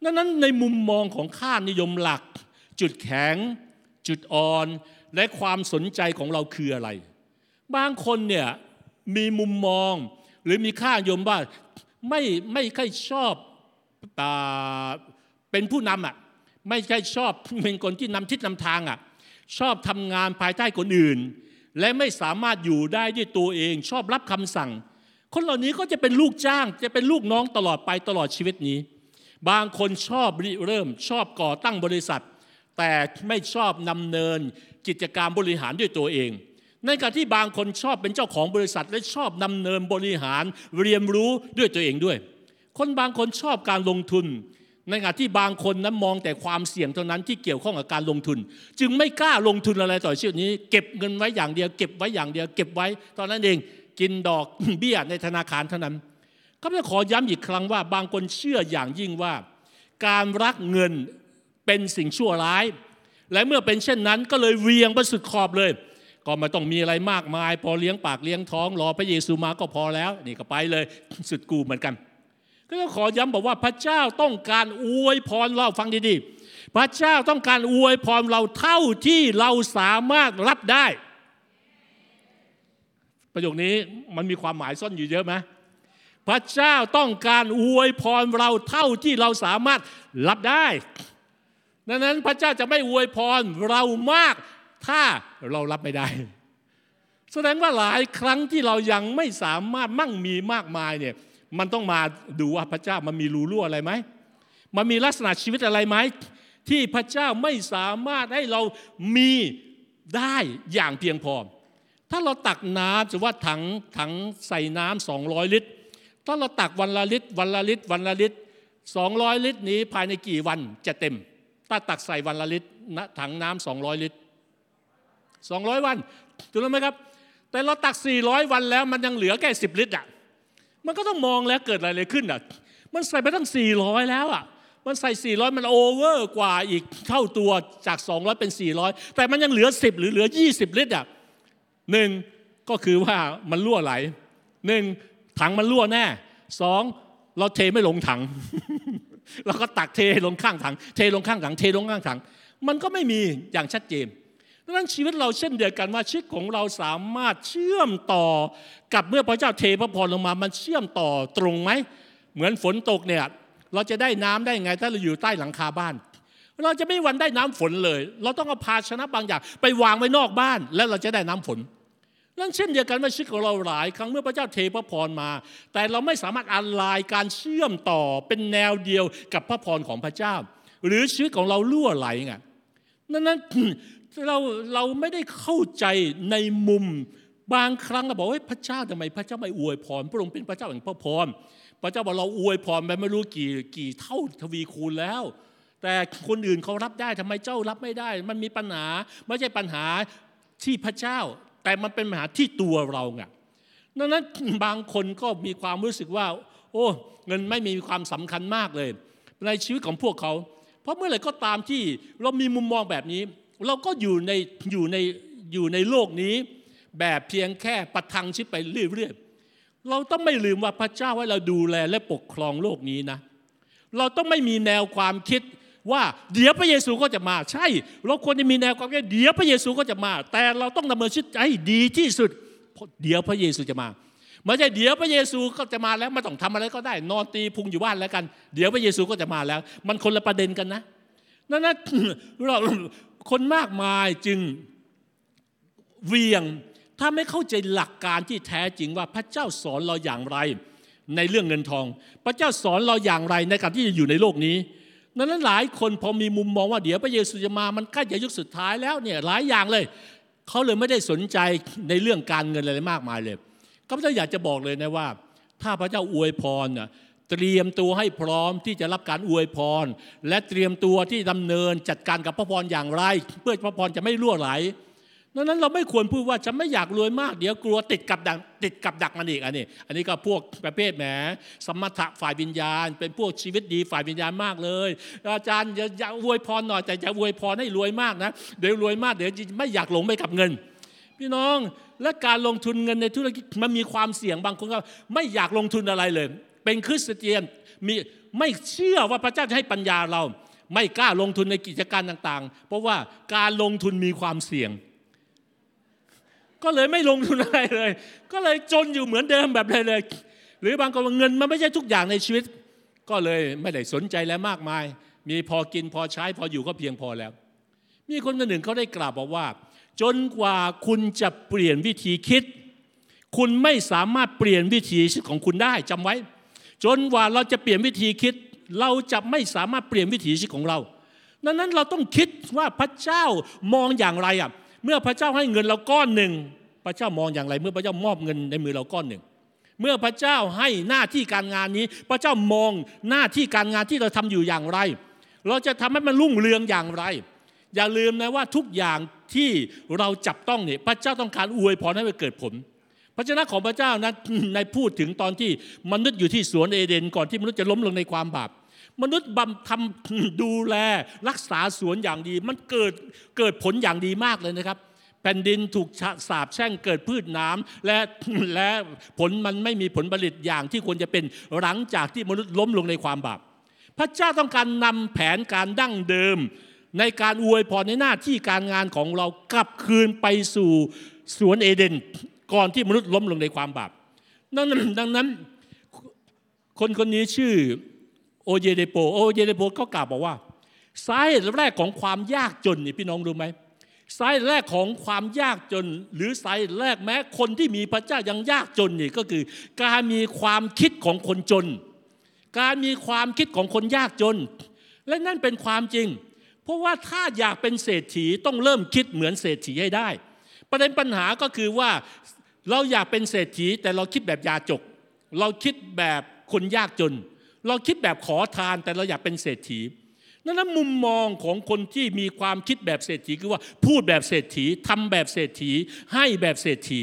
ดังนั้นในมุมมองของค่านิยมหลัก จุดแข็ง จุดอ่อน และความสนใจของเราคืออะไร บางคนเนี่ยมีมุมมองหรือมีค่านิยมว่าไม่ไม่ค่อยชอบเป็นผู้นำอะไม่ใช่ชอบเป็นคนที่นำทิศนำทางอะ ชอบทำงานภายใต้คนอื่น และไม่สามารถอยู่ได้ด้วยตัวเองชอบรับคำสั่ง คนเหล่านี้ก็จะเป็นลูกจ้าง จะเป็นลูกน้องตลอดไปตลอดชีวิตนี้ บางคนชอบริเริ่มชอบก่อตั้งบริษัท แต่ไม่ชอบนำเนินกิจการบริหารด้วยตัวเองในขณะที่บางคนชอบเป็นเจ้าของบริษัท และชอบนำเนินบริหารเรียนรู้ด้วยตัวเองด้วย คนบางคนชอบการลงทุน ในขณะที่บางคนนั้นมองแต่ความเสี่ยงเท่านั้นที่เกี่ยวข้องกับการลงทุน จึงไม่กล้าลงทุนอะไรต่อชีวิตนี้ เก็บเงินไว้อย่างเดียว เก็บไว้อย่างเดียว เก็บไว้ตอนนั้นเองกินดอกเบี้ยในธนาคารเท่านั้นก็จะขอย้ำอีกครั้งว่า บางคนเชื่ออย่างยิ่งว่า การรักเงินเป็นสิ่งชั่วร้าย และเมื่อเป็นเช่นนั้นก็เลยเวียงไปสุดขอบเลย ก็ไม่ต้องมีอะไรมากมาย พอเลี้ยงปากเลี้ยงท้องรอพระเยซูมาก็พอแล้ว นี่ก็ไปเลยสุดกูเหมือนกัน ก็ขอย้ำบอกว่าพระเจ้าต้องการอวยพรเราฟังดีๆ พระเจ้าต้องการอวยพรเราเท่าที่เราสามารถรับได้ ประโยคนี้มันมีความหมายซ่อนอยู่เยอะไหมพระเจ้าต้องการอวยพรเราเท่าที่เราสามารถรับได้ดังนั้นพระเจ้าจะไม่อวยพรเรามาก ถ้าเรารับไม่ได้ แสดงว่าหลายครั้งที่เรายังไม่สามารถมั่งมีมากมายเนี่ย มันต้องมาดูว่าพระเจ้ามันมีรูรั่วอะไรไหม มันมีลักษณะชีวิตอะไรไหม ที่พระเจ้าไม่สามารถให้เรามีได้อย่างเพียงพอ ถ้าเราตักน้ำจะว่าถังถังใส่น้ำสองร้อยลิตร ถ้าเราตักวันละลิตร วันละลิตร วันละลิตรสองร้อยลิตรนี้ภายในกี่วันจะเต็ม ถ้าตักใส่วันละลิตรถังน้ำสองร้อยลิตรสองร้อยวันถูกไหมครับ แต่เราตักสี่ร้อยวันแล้วมันยังเหลือแค่สิบลิตรอะ มันก็ต้องมองแล้วเกิดอะไรขึ้นอะ มันใส่ไปตั้ง 400 แล้วอะ มันใส่ 400 มันโอเวอร์กว่าอีกเท่าตัวจาก 200 เป็น 400 แต่มันยังเหลือ 10 หรือเหลือ 20 ลิตรอะหนึ่งก็คือว่ามันรั่วไหลหนึ่งถังมันรั่วแน่สองเราเทไม่ลงถัง เราก็ตักเทลงข้างถัง เทลงข้างถัง เทลงข้างถัง มันก็ไม่มีอย่างชัดเจน ดังนั้นชีวิตเราเช่นเดียวกันว่าชีวิตของเราสามารถเชื่อมต่อกับเมื่อพระเจ้าเทพระพรลงมามันเชื่อมต่อตรงไหม เหมือนฝนตกเนี่ยเราจะได้น้ำได้ไงถ้าเราอยู่ใต้หลังคาบ้าน เราจะไม่วันได้น้ำฝนเลย เราต้องเอาภาชนะบางอย่าง ไปวางไว้นอกบ้าน แล้วเราจะได้น้ำฝนนั่นเช่นเดียวกันว่าชีวิตของเราหลายครั้งเมื่อพระเจ้าเทพระพรมา แต่เราไม่สามารถอันลายการเชื่อมต่อเป็นแนวเดียวกับพระพรของพระเจ้า หรือชีวิตของเราล่วไหลไงนั้น เราเราไม่ได้เข้าใจในมุมบางครั้งเราบอกว่าพระเจ้าทำไม พระเจ้าไม่อวยพรพระองค์เป็นพระเจ้าแห่งพระพรพระเจ้าบอกเราอวยพรไปไม่รู้กี่กี่เท่าทวีคูณแล้ว แต่คนอื่นเขารับได้ทำไมเจ้ารับไม่ได้ มันมีปัญหาไม่ใช่ปัญหาที่พระเจ้า แต่มันเป็นปัญหาที่ตัวเราไงดังนั้นบางคนก็มีความรู้สึกว่า โอ้เงินไม่มีความสำคัญมากเลย ในชีวิตของพวกเขา เพราะเมื่อไหร่ก็ตามที่เรามีมุมมองแบบนี้ เราก็อยู่ในอยู่ในอยู่ในโลกนี้ แบบเพียงแค่ประทังชีวิตไปเรื่อยๆ เราต้องไม่ลืมว่าพระเจ้าให้เราดูแลและปกครองโลกนี้นะ เราต้องไม่มีแนวความคิดว่าเดี๋ยวพระเยซูก็จะมา ใช่ เราควรจะมีแนวความคิดเดี๋ยวพระเยซูก็จะมา แต่เราต้องดำเนินชีวิตให้ดีที่สุด เดี๋ยวพระเยซูจะมาไม่ใช่เดี๋ยวพระเยซูก็จะมาแล้วไม่ต้องทำอะไรก็ได้ นอนตีพุงอยู่บ้านแล้วกัน เดี๋ยวพระเยซูก็จะมาแล้ว มันคนละประเด็นกันนะนั่นนะเรา คนมากมายจึงเวียงถ้าไม่เข้าใจหลักการที่แท้จริงว่าพระเจ้าสอนเราอย่างไร ในเรื่องเงินทอง พระเจ้าสอนเราอย่างไรในการที่จะอยู่ในโลกนี้นั้นหลายคนพอมีมุมมองว่าเดี๋ยวพระเยซูจะมามันใกล้จะยุคสุดท้ายแล้วเนี่ยหลายอย่างเลยเขาเลยไม่ได้สนใจในเรื่องการเงินอะไรมากมายเลยก็พระเจ้าอยากจะบอกเลยนะว่า ถ้าพระเจ้าอวยพรน่ะ เตรียมตัวให้พร้อมที่จะรับการอวยพร และเตรียมตัวที่ดำเนินจัดการกับพระพรอย่างไร เพื่อพระพรจะไม่รั่วไหลดังนั้นเราไม่ควรพูดว่าจะไม่อยากรวยมาก เดี๋ยวกลัวติดกับดักติดกับดักมันอีกอันนี้ อันนี้ก็พวกประเภทแหมสมถะฝ่ายวิญญาณ เป็นพวกชีวิตดีฝ่ายวิญญาณมากเลย อาจารย์อย่าอวยพรหน่อยแต่อย่าอวยพรให้รวยมากนะเดี๋ยวรวยมากเดี๋ยวไม่อยากหลงไปกับเงิน พี่น้องและการลงทุนเงินในธุรกิจมันมีความเสี่ยงบางคนก็ไม่อยากลงทุนอะไรเลย เป็นคริสเตียนมีไม่เชื่อว่าพระเจ้าจะให้ปัญญาเรา ไม่กล้าลงทุนในกิจการต่างๆ เพราะว่าการลงทุนมีความเสี่ยง ก็เลยไม่ลงทุนอะไรเลย ก็เลยจนอยู่เหมือนเดิมแบบเลยเลย หรือบางคนเงินมันไม่ใช่ทุกอย่างในชีวิต ก็เลยไม่ได้สนใจแล้วมากมาย มีพอกินพอใช้พออยู่ก็เพียงพอแล้ว มีคนคนหนึ่งเขาได้กล่าวบอกว่า จนกว่าคุณจะเปลี่ยนวิธีคิด คุณไม่สามารถเปลี่ยนวิธีชีวิตของคุณได้จำไว้ จนกว่าเราจะเปลี่ยนวิธีคิด เราจะไม่สามารถเปลี่ยนวิถีชีวิตของเรา ดังนั้นเราต้องคิดว่าพระเจ้ามองอย่างไรอะเมื่อพระเจ้าให้เงินเราก้อนหนึ่ง พระเจ้ามองอย่างไร เมื่อพระเจ้ามอบเงินในมือเราก้อนหนึ่ง เมื่อพระเจ้าให้หน้าที่การงานนี้ พระเจ้ามองหน้าที่การงานที่เราทำอยู่อย่างไร เราจะทำให้มันรุ่งเรืองอย่างไร อย่าลืมนะว่าทุกอย่างที่เราจับต้องเนี่ยพระเจ้าต้องการอวยพรให้มันเกิดผล พระเจ้าของพระเจ้านั้นในพูดถึงตอนที่มนุษย์อยู่ที่สวนเอเดน ก่อนที่มนุษย์จะล้มลงในความบาปมนุษย์บำทำดูแลรักษาสวนอย่างดี มันเกิดเกิดผลอย่างดีมากเลยนะครับ แผ่นดินถูกสาบแช่งเกิดพืชน้ำและและผลมันไม่มีผลผลิตอย่างที่ควรจะเป็นหลังจากที่มนุษย์ล้มลงในความบาปพระเจ้าต้องการนำแผนการดั้งเดิม ในการอวยพรในหน้าที่การงานของเรากลับคืนไปสู่สวนเอเดน ก่อนที่มนุษย์ล้มลงในความบาปดังนั้น คนคนนี้ชื่อโอเยเดโปโอเยเดโปก็กล่าวบอกว่าสาเหตุแรกของความยากจนนี่พี่น้องรู้ไหมสาเหตุแรกของความยากจน หรือสาเหตุแรกแม้คนที่มีพระเจ้ายังยากจนนี่ก็คือ การมีความคิดของคนจน การมีความคิดของคนยากจน และนั่นเป็นความจริง เพราะว่าถ้าอยากเป็นเศรษฐีต้องเริ่มคิดเหมือนเศรษฐีให้ได้ ประเด็นปัญหาก็คือว่า เราอยากเป็นเศรษฐีแต่เราคิดแบบยาจก เราคิดแบบคนยากจน เราคิดแบบขอทานแต่เราอยากเป็นเศรษฐีนั้นมุมมองของคนที่มีความคิดแบบเศรษฐีคือว่าพูดแบบเศรษฐีทำแบบเศรษฐีให้แบบเศรษฐี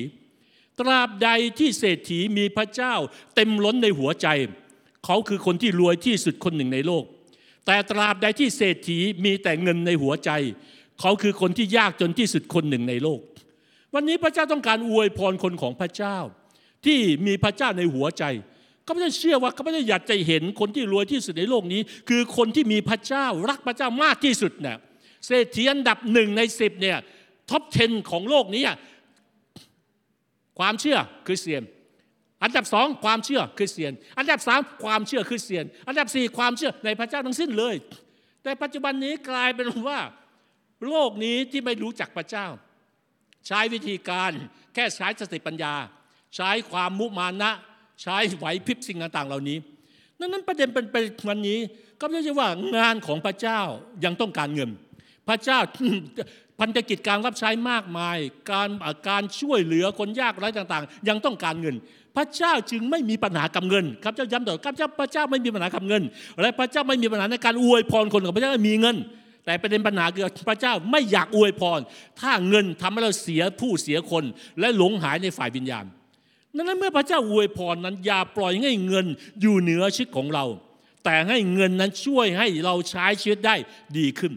ตราบใดที่เศรษฐีมีพระเจ้า เต็มล้นในหัวใจ เขาคือคนที่รวยที่สุดคนหนึ่งในโลก แต่ตราบใดที่เศรษฐีมีแต่เงินในหัวใจ เขาคือคนที่ยากจนที่สุดคนหนึ่งในโลก วันนี้พระเจ้าต้องการอวยพรคนของพระเจ้า ที่มีพระเจ้าในหัวใจข้าพเจ้าเชื่อว่าข้าพเจ้าอยากจะเห็นคนที่รวยที่สุดในโลกนี้ คือคนที่มีพระเจ้ารักพระเจ้ามากที่สุดเนี่ยเศรษฐีอันดับหนึ่งในสิบเนี่ยท็อป 10 ของโลกนี้ความเชื่อคือเสียน อันดับสองความเชื่อคือเสียน อันดับสามความเชื่อคือเสียน อันดับสี่ความเชื่อในพระเจ้าทั้งสิ้นเลย แต่ปัจจุบันนี้กลายเป็นว่า โลกนี้ที่ไม่รู้จักพระเจ้า ใช้วิธีการแค่ใช้สติปัญญา ใช้ความมุมานะ ใช้ไหวพริบสิ่งต่างๆเหล่านี้นั้นนั้นประเด็นเป็นไปวันนี้ก็ไม่ใช่ว่างานของพระเจ้ายังต้องการเงิน พระเจ้าพันธกิจการรับใช้มากมาย การการช่วยเหลือคนยากไร้ต่างๆ ยังต้องการเงิน พระเจ้าจึงไม่มีปัญหากับเงินครับเจ้าย้ำต่อครับเจ้าพระเจ้าไม่มีปัญหากับเงิน และพระเจ้าไม่มีปัญหาในการอวยพรคนของพระเจ้ามีเงิน แต่ประเด็นปัญหาคือพระเจ้าไม่อยากอวยพร ถ้าเงินทำให้เราเสียผู้เสียคน และหลงหายในฝ่ายวิญญาณนั้นเมื่อพระเจ้าอวยพรนั้นอย่าปล่อยให้เงินอยู่เหนือชีวิตของเรา แต่ให้เงินนั้นช่วยให้เราใช้ชีวิตได้ดีขึ้น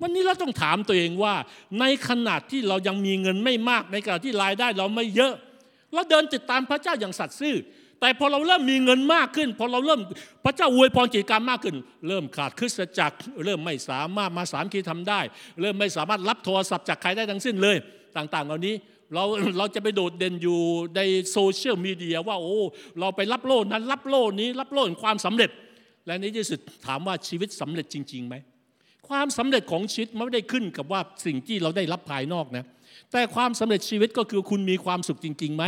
วันนี้เราต้องถามตัวเองว่า ในขณะที่เรายังมีเงินไม่มากในขณะที่รายได้เราไม่เยอะ เราเดินติดตามพระเจ้าอย่างสัตย์ซื่อ แต่พอเราเริ่มมีเงินมากขึ้น พอเราเริ่มพระเจ้าอวยพรกิจการมากขึ้น เริ่มขาดคริสตจักร เริ่มไม่สามารถมาสามคีทำได้ เริ่มไม่สามารถรับโทรศัพท์จากใครได้ทั้งสิ้นเลย ต่าง ๆ เหล่านี้เราเราจะไปโดดเด่นอยู่ในโซเชียลมีเดียว่าโอ้เราไปรับโล่นั้นรับโล่นี้ รับโล่ความสำเร็จ และในที่สุดถามว่าชีวิตสำเร็จจริงๆไหมความสำเร็จของชีวิตไม่ได้ขึ้นกับว่าสิ่งที่เราได้รับภายนอกนะแต่ความสำเร็จชีวิตก็คือคุณมีความสุขจริงๆไหม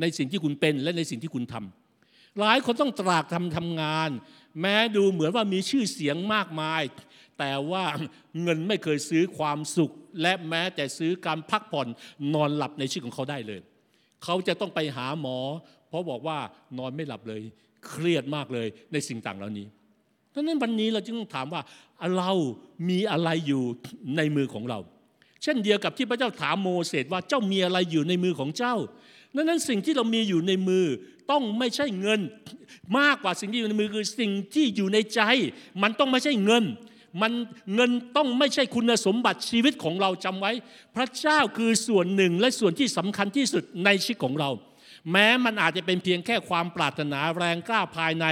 ในสิ่งที่คุณเป็นและในสิ่งที่คุณทำหลายคนต้องตรากทำทำงาน แม้ดูเหมือนว่ามีชื่อเสียงมากมาย แต่ว่าเงินไม่เคยซื้อความสุข และแม้แต่ซื้อการพักผ่อนนอนหลับในชีวิตของเขาได้เลย เขาจะต้องไปหาหมอ เพราะบอกว่านอนไม่หลับเลย เครียดมากเลยในสิ่งต่างเหล่านี้ดังนั้นวันนี้เราจึงต้องถามว่าเรามีอะไรอยู่ในมือของเรา เช่นเดียวกับที่พระเจ้าถามโมเสสว่าเจ้ามีอะไรอยู่ในมือของเจ้า ดังนั้นสิ่งที่เรามีอยู่ในมือต้องไม่ใช่เงิน มากกว่าสิ่งที่อยู่ในมือคือสิ่งที่อยู่ในใจ มันต้องไม่ใช่เงิน มันเงินต้องไม่ใช่คุณสมบัติชีวิตของเราจำไว้ พระเจ้าคือส่วนหนึ่งและส่วนที่สำคัญที่สุดในชีวิตของเรา แม้มันอาจจะเป็นเพียงแค่ความปรารถนาแรงกล้าภายใน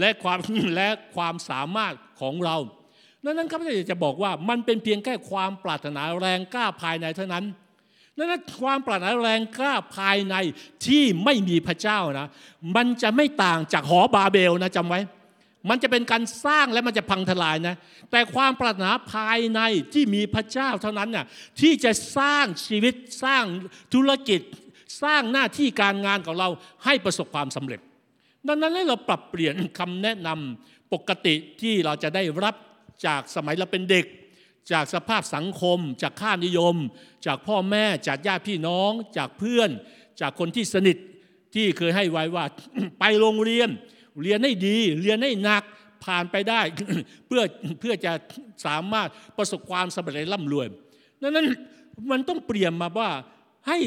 และความและความสามารถของเราดังนั้นข้าพเจ้าจะบอกว่ามันเป็นเพียงแค่ความปรารถนาแรงกล้าภายในเท่านั้น ดังนั้นความปรารถนาแรงกล้าภายในที่ไม่มีพระเจ้านะ มันจะไม่ต่างจากหอบาเบลนะจำไว้ มันจะเป็นการสร้างและมันจะพังทลายนะ แต่ความปรารถนาภายในที่มีพระเจ้าเท่านั้นน่ะที่จะสร้างชีวิตสร้างธุรกิจ สร้างหน้าที่การงานของเราให้ประสบความสำเร็จ ดังนั้นให้เราปรับเปลี่ยนคำแนะนำปกติที่เราจะได้รับจากสมัยเราเป็นเด็ก จากสภาพสังคม จากค่านิยม จากพ่อแม่จากญาติพี่น้อง จากเพื่อน จากคนที่สนิทที่เคยให้ไว้ว่าไปโรงเรียน เรียนให้ดี เรียนให้หนักผ่านไปได้เพื่อเพื่อจะสามารถประสบความสำเร็จร่ำรวยดังนั้นมันต้องเปลี่ยนมาว่าให้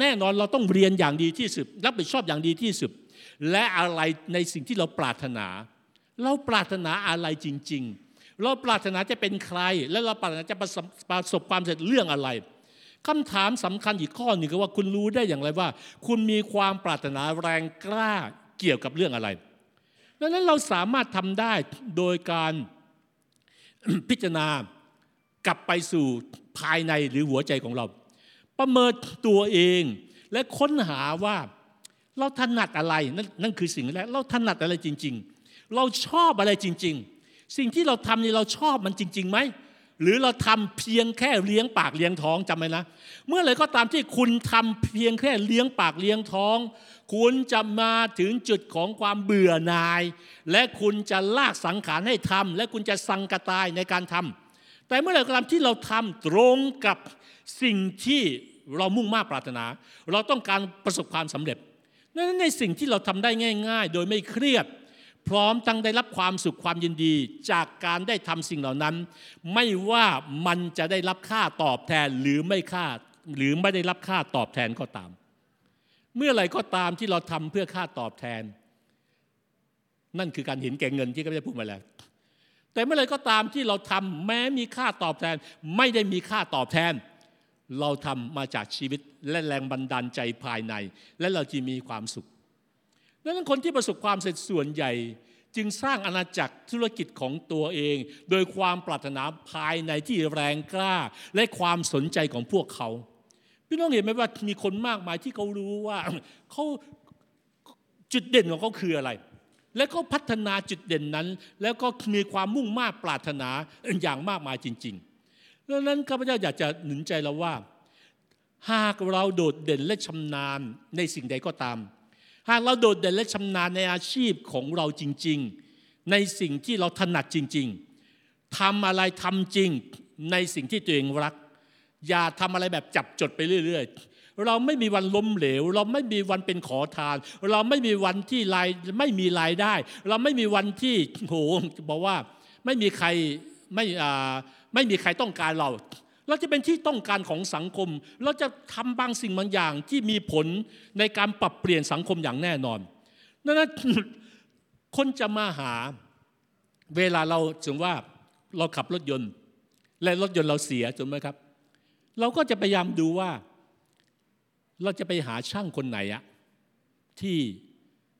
แน่นอนเราต้องเรียนอย่างดีที่สุดรับผิดชอบอย่างดีที่สุดและอะไรในสิ่งที่เราปรารถนา เราปรารถนาอะไรจริง ๆ เราปรารถนาจะเป็นใคร และเราปรารถนาจะประสบประสบความสำเร็จเรื่องอะไรคำถามสำคัญอีกข้อหนึ่งก็ว่าคุณรู้ได้อย่างไรว่า คุณมีความปรารถนาแรงกล้าเกี่ยวกับเรื่องอะไรดังนั้นเราสามารถทำได้โดยการพิจารณากลับไปสู่ภายในหรือหัวใจของเรา ประเมินตัวเองและค้นหาว่าเราถนัดอะไรนนนั่นคือสิ่งแรกเราถนัดอะไรจริง ๆ เราชอบอะไรจริง ๆ สิ่งที่เราทำนี่เราชอบมันจริงๆไหมหรือเราทำเพียงแค่เลี้ยงปากเลี้ยงท้องจำไว้นะ เมื่อไรก็ตามที่คุณทำเพียงแค่เลี้ยงปากเลี้ยงท้อง คุณจะมาถึงจุดของความเบื่อหน่าย และคุณจะลากสังขารให้ทำและคุณจะสังกตายในการทำแต่เมื่อไรก็ตามที่เราทำตรงกับสิ่งที่เรามุ่งมา่ปรารถนา เราต้องการประสบความสำเร็จนั้นในสิ่งที่เราทำได้ง่าย ๆ โดยไม่เครียด พร้อมทั้งได้รับความสุขความยินดีจากการได้ทำสิ่งเหล่านั้น ไม่ว่ามันจะได้รับค่าตอบแทนหรือไม่ค่าหรือไม่ได้รับค่าตอบแทนก็ตาม เมื่อไรก็ตามที่เราทำเพื่อค่าตอบแทน นั่นคือการเห็นแก่เงินที่เขาได้พูดมาแล้ว แต่เมื่อไรก็ตามที่เราทำแม้มีค่าตอบแทน ไม่ได้มีค่าตอบแทน เราทำมาจากชีวิตและแรงบันดาลใจภายใน และเราจะมีความสุข ดังนั้นคนที่ประสบความสำเร็จส่วนใหญ่ จึงสร้างอาณาจักรธุรกิจของตัวเอง โดยความปรารถนาภายในที่แรงกล้า และความสนใจของพวกเขา พี่น้องเห็นไหมว่ามีคนมากมายที่เขารู้ว่าเขาจุดเด่นของเขาคืออะไร และเขาพัฒนาจุดเด่นนั้น แล้วก็มีความมุ่งมา่ปรารถนาอย่างมากมายจริง ๆ ดังนั้นข้าพเจ้าอยากจะหนุนใจเราว่า หากเราโดดเด่นและชำนาญในสิ่งใดก็ตาม หากเราโดดเด่นและชำนาญในอาชีพของเราจริง ๆ ในสิ่งที่เราถนัดจริง ๆทำอะไรทำจริงในสิ่งที่ตัวเองรัก อย่าทำอะไรแบบจับจดไปเรื่อย ๆ เราไม่มีวันล้มเหลว เราไม่มีวันเป็นขอทาน เราไม่มีวันที่รายไม่มีรายได้ เราไม่มีวันที่โหบอกว่าไม่มีใครไม่ไม่มีใครต้องการเรา เราจะเป็นที่ต้องการของสังคม เราจะทำบางสิ่งบางอย่างที่มีผลในการปรับเปลี่ยนสังคมอย่างแน่นอนดังนั้นคนจะมาหาเวลาเราถึงว่าเราขับรถยนต์ และรถยนต์เราเสียจนไหมครับ เราก็จะพยายามดูว่า เราจะไปหาช่างคนไหนอะที่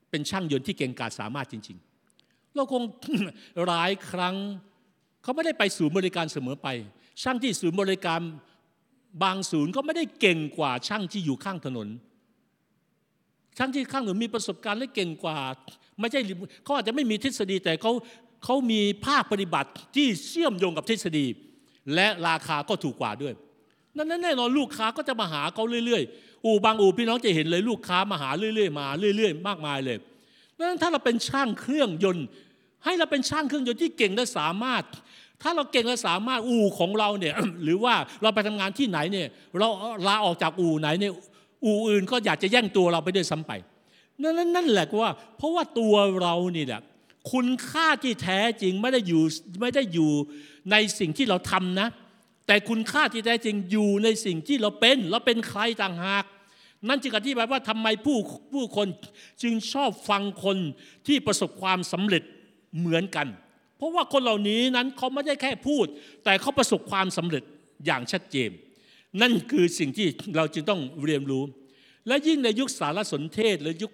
เป็นช่างยนต์ที่เก่งกาจสามารถจริง ๆ เราคงหลายครั้งเขาไม่ได้ไปสู่บริการเสมอไป ช่างที่ศูนย์บริการบางศูนย์ก็ไม่ได้เก่งกว่าช่างที่อยู่ข้างถนน ช่างที่ข้างถนนมีประสบการณ์และเก่งกว่า ไม่ใช่เขาอาจจะไม่มีทฤษฎีแต่เขาเขามีภาคปฏิบัติที่เชื่อมโยงกับทฤษฎี และราคาก็ถูกกว่าด้วยนั้นแน่นอนลูกค้าก็จะมาหาเขาเรื่อยๆ อู่บางอู่พี่น้องจะเห็นเลยลูกค้ามาหาเรื่อยๆมาเรื่อยๆ มากมายเลยนั้นถ้าเราเป็นช่างเครื่องยนต์ ให้เราเป็นช่างเครื่องยนต์ที่เก่งและสามารถ ถ้าเราเก่งและสามารถอู่ของเราเนี่ยหรือว่าเราไปทำงานที่ไหนเนี่ยเราลาออกจากอู่ไหนเนี่ยอู่อื่นก็อยากจะแย่งตัวเราไปด้วยซ้ำไปนั่นนั่นแหละว่า เพราะว่าตัวเรานี่แหละคุณค่าที่แท้จริงไม่ได้อยู่ไม่ได้อยู่ในสิ่งที่เราทำนะ แต่คุณค่าที่แท้จริงอยู่ในสิ่งที่เราเป็นเราเป็นใครต่างหาก นั่นจึงอธิบายว่าทำไมผู้ผู้คนจึงชอบฟังคนที่ประสบความสำเร็จเหมือนกัน เพราะว่าคนเหล่านี้นั้นเขาไม่ได้แค่พูด แต่เขาประสบความสำเร็จอย่างชัดเจน นั่นคือสิ่งที่เราจึงต้องเรียนรู้ และยิ่งในยุคสารสนเทศ หรือยุค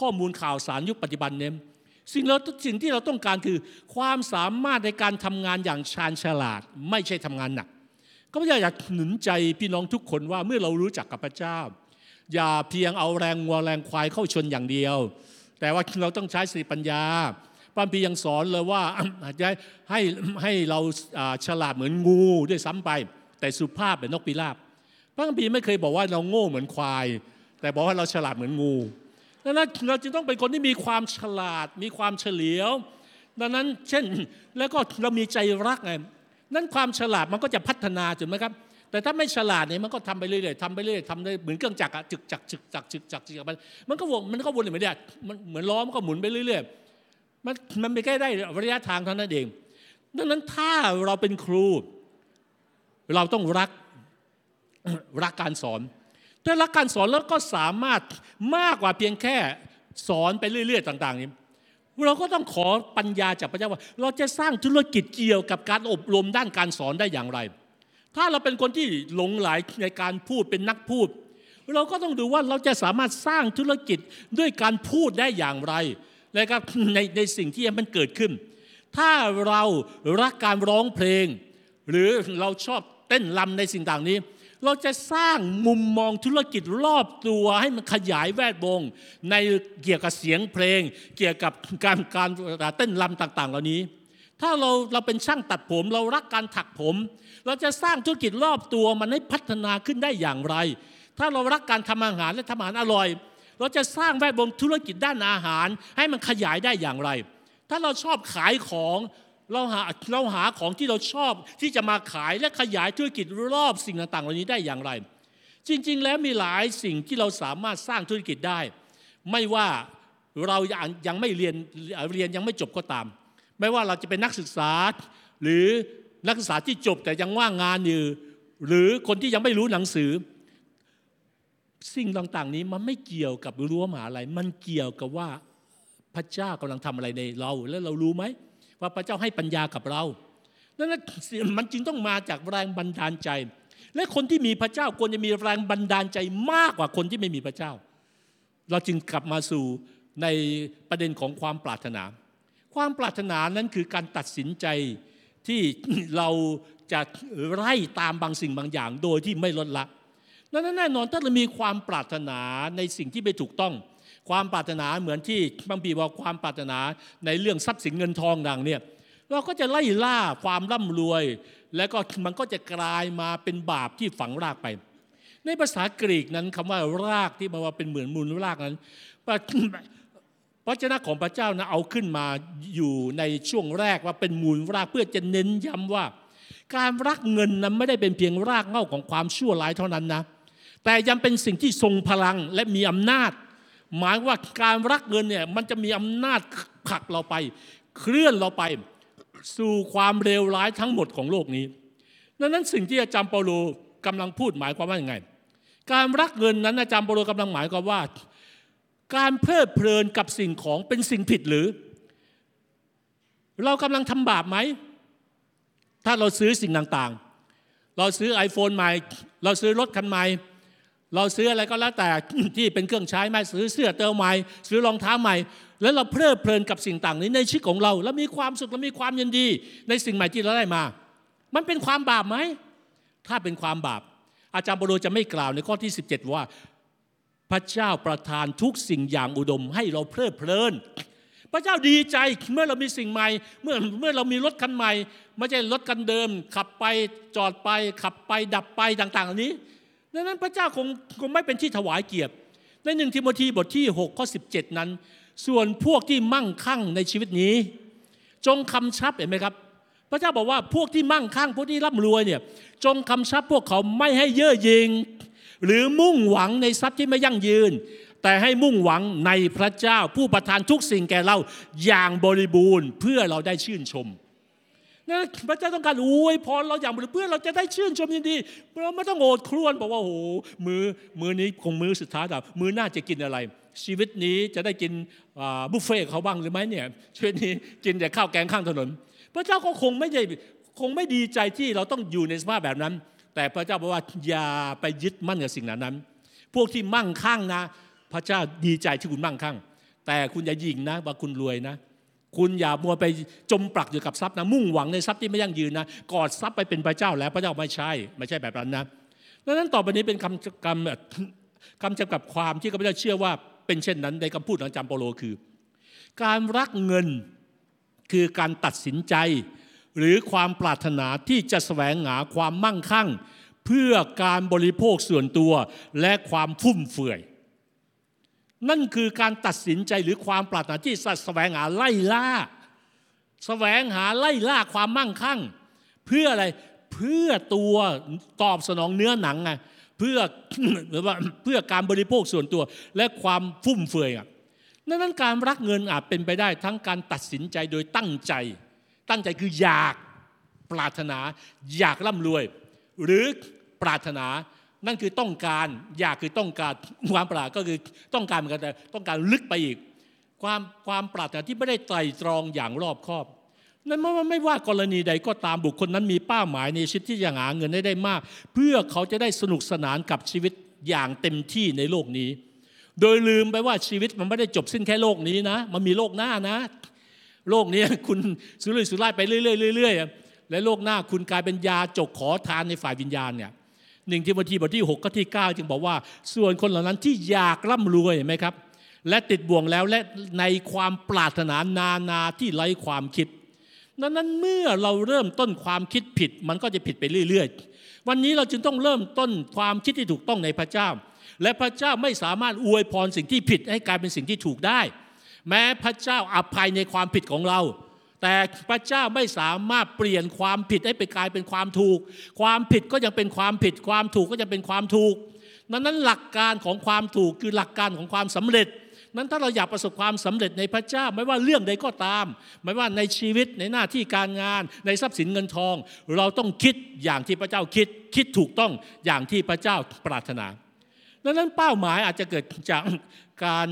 ข้อมูลข่าวสารยุคปัจจุบันนี้สิ่งเราสิ่งที่เราต้องการคือความสามารถในการทำงานอย่างชาญฉลาด ไม่ใช่ทำงานหนัก ก็ไม่อยากหนุนใจพี่น้องทุกคนว่าเมื่อเรารู้จักกับพระเจ้า อย่าเพียงเอาแรงวัวแรงควายเข้าชนอย่างเดียว แต่ว่าเราต้องใช้สติปัญญา พระพียังสอนเลยว่าอาจจะให้ให้เราฉลาดเหมือนงูด้วยซ้ำไป แต่สุภาพเป็นนกพิราบพระคัมภีไม่เคยบอกว่าเราโง่เหมือนควาย แต่บอกว่าเราฉลาดเหมือนงูดังนั้นเราจึงต้องเป็นคนที่มีความฉลาดมีความเฉลียว ดังนั้นเช่นแล้วก็เรามีใจรักไงนั้นความฉลาดมันก็จะพัฒนาถูกไหมครับ แต่ถ้าไม่ฉลาดเนี่ยมันก็ทำไปเรื่อยๆทำไปเรื่อยๆทำได้เหมือนเครื่องจักรอะจึกจักจึกจักจึกจักจึกจักมันมันก็วนมันก็วนเหมือนเดียมันเหมือนล้อมันก็หมุนไปเรื่อยๆ มันมันไม่แค่ได้ระยะทางเท่านั้นเอง ดังนั้นถ้าเราเป็นครู เราต้องรักรักการสอนถ้ารักการสอนแล้วก็สามารถมากกว่าเพียงแค่สอนไปเรื่อย ๆ ต่าง ๆ นี้เราก็ต้องขอปัญญาจากพระเจ้าว่า เราจะสร้างธุรกิจเกี่ยวกับการอบรมด้านการสอนได้อย่างไร ถ้าเราเป็นคนที่หลงไหลในการพูดเป็นนักพูด เราก็ต้องดูว่าเราจะสามารถสร้างธุรกิจด้วยการพูดได้อย่างไร นะครับในในสิ่งที่มันเกิดขึ้น ถ้าเรารักการร้องเพลง หรือเราชอบเต้นรำในสิ่งต่างนี้ เราจะสร้างมุมมองธุรกิจรอบตัวให้มันขยายแวดวงในเกี่ยวกับเสียงเพลง เกี่ยวกับการการเต้นรำต่าง ๆ เหล่านี้ถ้าเราเราเป็นช่างตัดผมเรารักการถักผม เราจะสร้างธุรกิจรอบตัวมันให้พัฒนาขึ้นได้อย่างไร ถ้าเรารักการทำอาหารและทำอาหารอร่อย เราจะสร้างแวดวงธุรกิจด้านอาหาร ให้มันขยายได้อย่างไร ถ้าเราชอบขายของเราหาเราหาของที่เราชอบที่จะมาขายและขยายธุรกิจรอบสิ่งต่างๆเหล่านี้ได้อย่างไร จริง ๆ แล้วมีหลายสิ่งที่เราสามารถสร้างธุรกิจได้ ไม่ว่าเรายังยังไม่เรียนเรียนยังไม่จบก็ตาม ไม่ว่าเราจะเป็นนักศึกษา หรือนักศึกษาที่จบแต่ยังว่างงานอยู่ หรือคนที่ยังไม่รู้หนังสือ สิ่งต่างๆนี้มันไม่เกี่ยวกับรั้วมหาลัยมันเกี่ยวกับว่าพระเจ้ากำลังทำอะไรในเรา แล้วเรารู้ไหมว่าพระเจ้าให้ปัญญากับเราดังนั้นมันจึงต้องมาจากแรงบันดาลใจ และคนที่มีพระเจ้าควรจะมีแรงบันดาลใจมากกว่าคนที่ไม่มีพระเจ้า เราจึงกลับมาสู่ในประเด็นของความปรารถนา ความปรารถนานั้นคือการตัดสินใจที่เราจะไล่ตามบางสิ่งบางอย่าง โดยที่ไม่ลดละ นั้นแน่นอนถ้าเรามีความปรารถนาในสิ่งที่ไม่ถูกต้อง ความปรารถนาเหมือนที่บางปีบอกความปรารถนาในเรื่องทรัพย์สินเงินทองดังเนี่ยเราก็จะไล่ล่าความร่ำรวย แล้วก็มันก็จะกลายมาเป็นบาปที่ฝังรากไป ในภาษากรีกนั้นคำว่ารากที่มาว่าเป็นเหมือนมูลรากนั้นพระเจ้าของพระเจ้านะเอาขึ้นมาอยู่ในช่วงแรกว่าเป็นมูลรากเพื่อจะเน้นย้ำว่า การรักเงินนั้นไม่ได้เป็นเพียงรากเง่าของความชั่วร้ายเท่านั้นนะ แต่ยังเป็นสิ่งที่ทรงพลังและมีอำนาจ หมายว่าการรักเงินเนี่ยมันจะมีอำนาจผลักเราไป เคลื่อนเราไป สู่ความเลวร้ายทั้งหมดของโลกนี้ดังนั้นสิ่งที่อาจารย์เปาโลกำลังพูดหมายความว่าอย่างไง การรักเงินนั้นอาจารย์เปาโลกำลังหมายความว่า การเพลิดเพลินกับสิ่งของเป็นสิ่งผิดหรือ เรากำลังทำบาปไหม ถ้าเราซื้อสิ่งต่างๆ เราซื้อ iPhone ใหม่ เราซื้อรถคันใหม่ เราซื้ออะไรก็แล้วแต่ที่เป็นเครื่องใช้ไม่ซื้อเสื้อเติมใหม่ซื้อรองเท้าใหม่ แล้วเราเพลิดเพลินกับสิ่งต่างนี้ในชีวิตของเรา แล้วมีความสุขและมีความยินดี ในสิ่งใหม่ที่เราได้มา มันเป็นความบาปไหมถ้าเป็นความบาป อาจารย์บโรจะไม่กล่าวในข้อที่ 17 ว่า พระเจ้าประทานทุกสิ่งอย่างอุดมให้เราเพลิดเพลินพระเจ้าดีใจเมื่อเรามีสิ่งใหม่ เมื่อเมื่อเรามีรถคันใหม่ ไม่ใช่รถคันเดิม ขับไปจอดไป ขับไปดับไปต่าง ๆ เหล่านี้ ดังนั้นพระเจ้าคงคงไม่เป็นที่ถวายเกียรติ ในหนึ่งทิโมธีบทที่6ข้อ17 นั้น ส่วนพวกที่มั่งคั่งในชีวิตนี้ จงคำชับเห็นไหมครับ พระเจ้าบอกว่าพวกที่มั่งคั่งพวกที่ร่ำรวยเนี่ยจงคำชับพวกเขาไม่ให้เย่อหยิ่งหรือมุ่งหวังในทรัพย์ที่ไม่ยั่งยืน แต่ให้มุ่งหวังในพระเจ้าผู้ประทานทุกสิ่งแก่เราอย่างบริบูรณ์เพื่อเราได้ชื่นชม นะพระเจ้าต้องการอวยพรเราอย่างเพื่อเราจะได้ชื่นชมยินดีเราไม่ต้องโอดครวญบอกว่าโอ้โหมือมือนี้คงมือสุดท้ายแต่มือหน้าจะกินอะไร ชีวิตนี้จะได้กินบุฟเฟ่เขาบ้างหรือไม่เนี่ยชีวิตนี้กินแต่ข้าวแกงข้างถนน พระเจ้าก็คงไม่ได้คงไม่ดีใจที่เราต้องอยู่ในสภาพแบบนั้น แต่พระเจ้าบอกว่าอย่าไปยึดมั่นกับสิ่งนั้น พวกที่มั่งคั่งนะ พระเจ้าดีใจที่คุณมั่งคั่ง แต่คุณอย่ายิงนะว่าคุณรวยนะ คุณอย่ามัวไปจมปลักอยู่กับทรัพย์นะมุ่งหวังในทรัพย์ที่ไม่ยั่งยืนนะกอดทรัพย์ไปเป็นพระเจ้าแล้วพระเจ้าไม่ใช่ ไม่ใช่แบบนั้นนะดังนั้นต่อไปนี้เป็นคำคำคำจำกัดความที่ข้าพเจ้าเชื่อว่าเป็นเช่นนั้นในคำพูดของจารย์โปโลคือ การรักเงินคือการตัดสินใจ หรือความปรารถนาที่จะแสวงหาความมั่งคั่ง เพื่อการบริโภคส่วนตัวและความฟุ่มเฟือย นั่นคือการตัดสินใจหรือความปรารถนาที่แสวงหาไล่ล่า แสวงหาไล่ล่าความมั่งคั่ง เพื่ออะไรเพื่อตัวตอบสนองเนื้อหนังไงเพื่อหรือว่าเพื่อการบริโภคส่วนตัวและความฟุ่มเฟือยอะดังนั้นการรักเงินอาจเป็นไปได้ทั้งการตัดสินใจโดยตั้งใจ ตั้งใจคืออยากปรารถนา อยากร่ำรวย หรือปรารถนา นั่นคือต้องการอยากคือต้องการความปรารถนาก็คือต้องการเหมือนกันแต่ต้องการลึกไปอีก ความความปรารถนาที่ไม่ได้ไตรตรองอย่างรอบคอบนั่นไม่ว่าไม่ว่ากรณีใดก็ตามบุคคลนั้นมีเป้าหมายในชีวิตที่จะหาเงินได้ได้มาก เพื่อเขาจะได้สนุกสนานกับชีวิตอย่างเต็มที่ในโลกนี้ โดยลืมไปว่าชีวิตมันไม่ได้จบสิ้นแค่โลกนี้นะ มันมีโลกหน้านะ โลกนี้คุณสุรุ่ยสุร่ายไปเรื่อยๆเรื่อยๆและโลกหน้าคุณกลายเป็นยาจกขอทานในฝ่ายวิญญาณเนี่ย หนึ่งที่บทที่บทที่ 6 ก็ที่ 9 จึงบอกว่า ส่วนคนเหล่านั้นที่อยากร่ำรวยเห็นไหมครับ และติดบ่วงแล้วและในความปรารถนานานาที่ไร้ความคิดดังนั้นเมื่อเราเริ่มต้นความคิดผิด มันก็จะผิดไปเรื่อย ๆ วันนี้เราจึงต้องเริ่มต้นความคิดที่ถูกต้องในพระเจ้า และพระเจ้าไม่สามารถอวยพรสิ่งที่ผิดให้กลายเป็นสิ่งที่ถูกได้ แม้พระเจ้าอภัยในความผิดของเรา แต่พระเจ้าไม่สามารถเปลี่ยนความผิดให้ไปกลายเป็นความถูก ความผิดก็ยังเป็นความผิด ความถูกก็ยังเป็นความถูกดังนั้นหลักการของความถูกคือหลักการของความสำเร็จ นั้นถ้าเราอยากประสบความสำเร็จในพระเจ้าไม่ว่าเรื่องใดก็ตาม ไม่ว่าในชีวิตในหน้าที่การงาน ในทรัพย์สินเงินทอง เราต้องคิดอย่างที่พระเจ้าคิด คิดถูกต้องอย่างที่พระเจ้าปรารถนาดังนั้นเป้าหมายอาจจะเกิดจากการ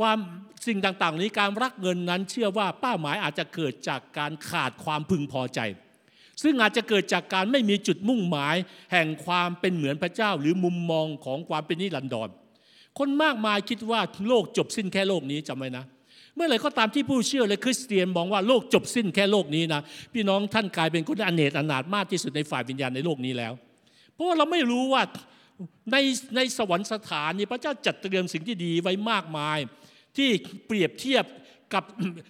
ความ สิ่งต่างๆ นี้การรักเงินนั้น เชื่อว่าเป้าหมายอาจจะเกิดจากการขาดความพึงพอใจ ซึ่งอาจจะเกิดจากการไม่มีจุดมุ่งหมาย แห่งความเป็นเหมือนพระเจ้า หรือมุมมองของความเป็นนิรันดรคนมากมายคิดว่าโลกจบสิ้นแค่โลกนี้จำไว้นะ เมื่อไหร่ก็ตามที่ผู้เชื่อและคริสเตียนมองว่าโลกจบสิ้นแค่โลกนี้นะพี่น้องท่านกลายเป็นคนอเนกอนาถมากที่สุดในฝ่ายวิญญาณในโลกนี้แล้ว เพราะว่าเราไม่รู้ว่าในในสวรรค์สถานนี้พระเจ้าจัดเตรียมสิ่งที่ดีไว้มากมาย ที่เปรียบเทียบกับ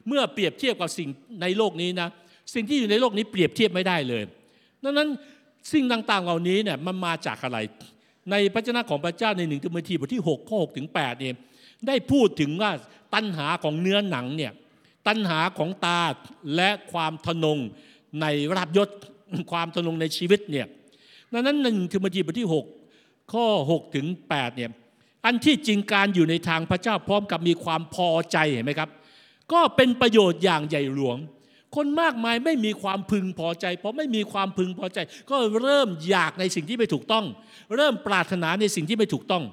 เมื่อเปรียบเทียบกับสิ่งในโลกนี้นะสิ่งที่อยู่ในโลกนี้เปรียบเทียบไม่ได้เลยดังนั้นสิ่งต่างๆเหล่านี้เนี่ยมันมาจากอะไร ในพระเจ้าของพระเจ้าในหนึ่งทิโมธีบทที่6ข้อ6ถึง8เนี่ยได้พูดถึงว่าตัณหาของเนื้อหนังเนี่ยตัณหาของตาและความทนงในราบยศความทนงในชีวิตเนี่ยดังนั้นหนึ่งทิโมธีบทที่ 6 ข้อ 6 ถึง8เนี่ย อันที่จริงการอยู่ในทางพระเจ้าพร้อมกับมีความพอใจเห็นไหมครับ ก็เป็นประโยชน์อย่างใหญ่หลวง คนมากมายไม่มีความพึงพอใจเพราะไม่มีความพึงพอใจ ก็เริ่มอยากในสิ่งที่ไม่ถูกต้อง เริ่มปรารถนาในสิ่งที่ไม่ถูกต้อง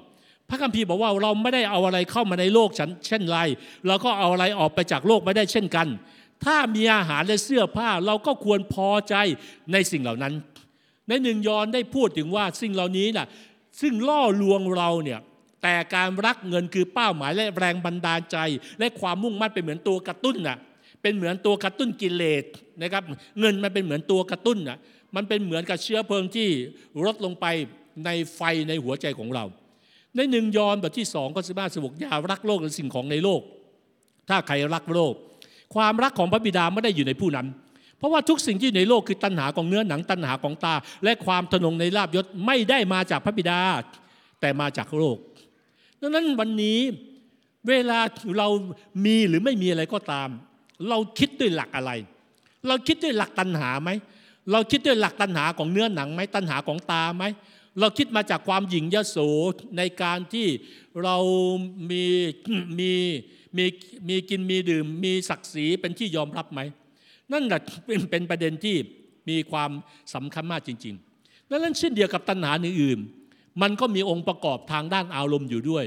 พระคัมภีร์บอกว่าเราไม่ได้เอาอะไรเข้ามาในโลกฉันเช่นไรเราก็เอาอะไรออกไปจากโลกไม่ได้เช่นกัน ถ้ามีอาหารและเสื้อผ้าเราก็ควรพอใจในสิ่งเหล่านั้น ในหนึ่งยอนได้พูดถึงว่าสิ่งเหล่านี้น่ะซึ่งล่อลวงเราเนี่ย แต่การรักเงินคือเป้าหมายและแรงบันดาลใจ และความมุ่งมั่นเป็นเหมือนตัวกระตุ้นน่ะเป็นเหมือนตัวกระตุ้นกิเลสนะครับเงินมันเป็นเหมือนตัวกระตุ้นน่ะมันเป็นเหมือนกับเชื้อเพลิงที่ลดลงไปในไฟในหัวใจของเรา ในหนึ่งยอห์นบทที่สองข้อสิบห้าสิบหกอย่ารักโลกหรือสิ่งของในโลก ถ้าใครรักโลก ความรักของพระบิดาไม่ได้อยู่ในผู้นั้น เพราะว่าทุกสิ่งที่อยู่ในโลกคือตัณหาของเนื้อหนังตัณหาของตา และความทนงในลาบยศไม่ได้มาจากพระบิดา แต่มาจากโลก ดังนั้นวันนี้เวลาเรามีหรือไม่มีอะไรก็ตาม เราคิดด้วยหลักอะไร เราคิดด้วยหลักตัณหาไหมเราคิดด้วยหลักตัณหาของเนื้อหนังไหมตัณหาของตาไหมเราคิดมาจากความหยิ่งยโสในการที่เรามีมีมีมีกินมีดื่ม มีศักดิ์ศรีเป็นที่ยอมรับไหม นั่นแหละเป็นเป็นประเด็นที่มีความสำคัญมากจริงๆดังนั้นเช่นเดียวกับตัณหาอื่นๆ มันก็มีองค์ประกอบทางด้านอารมณ์อยู่ด้วย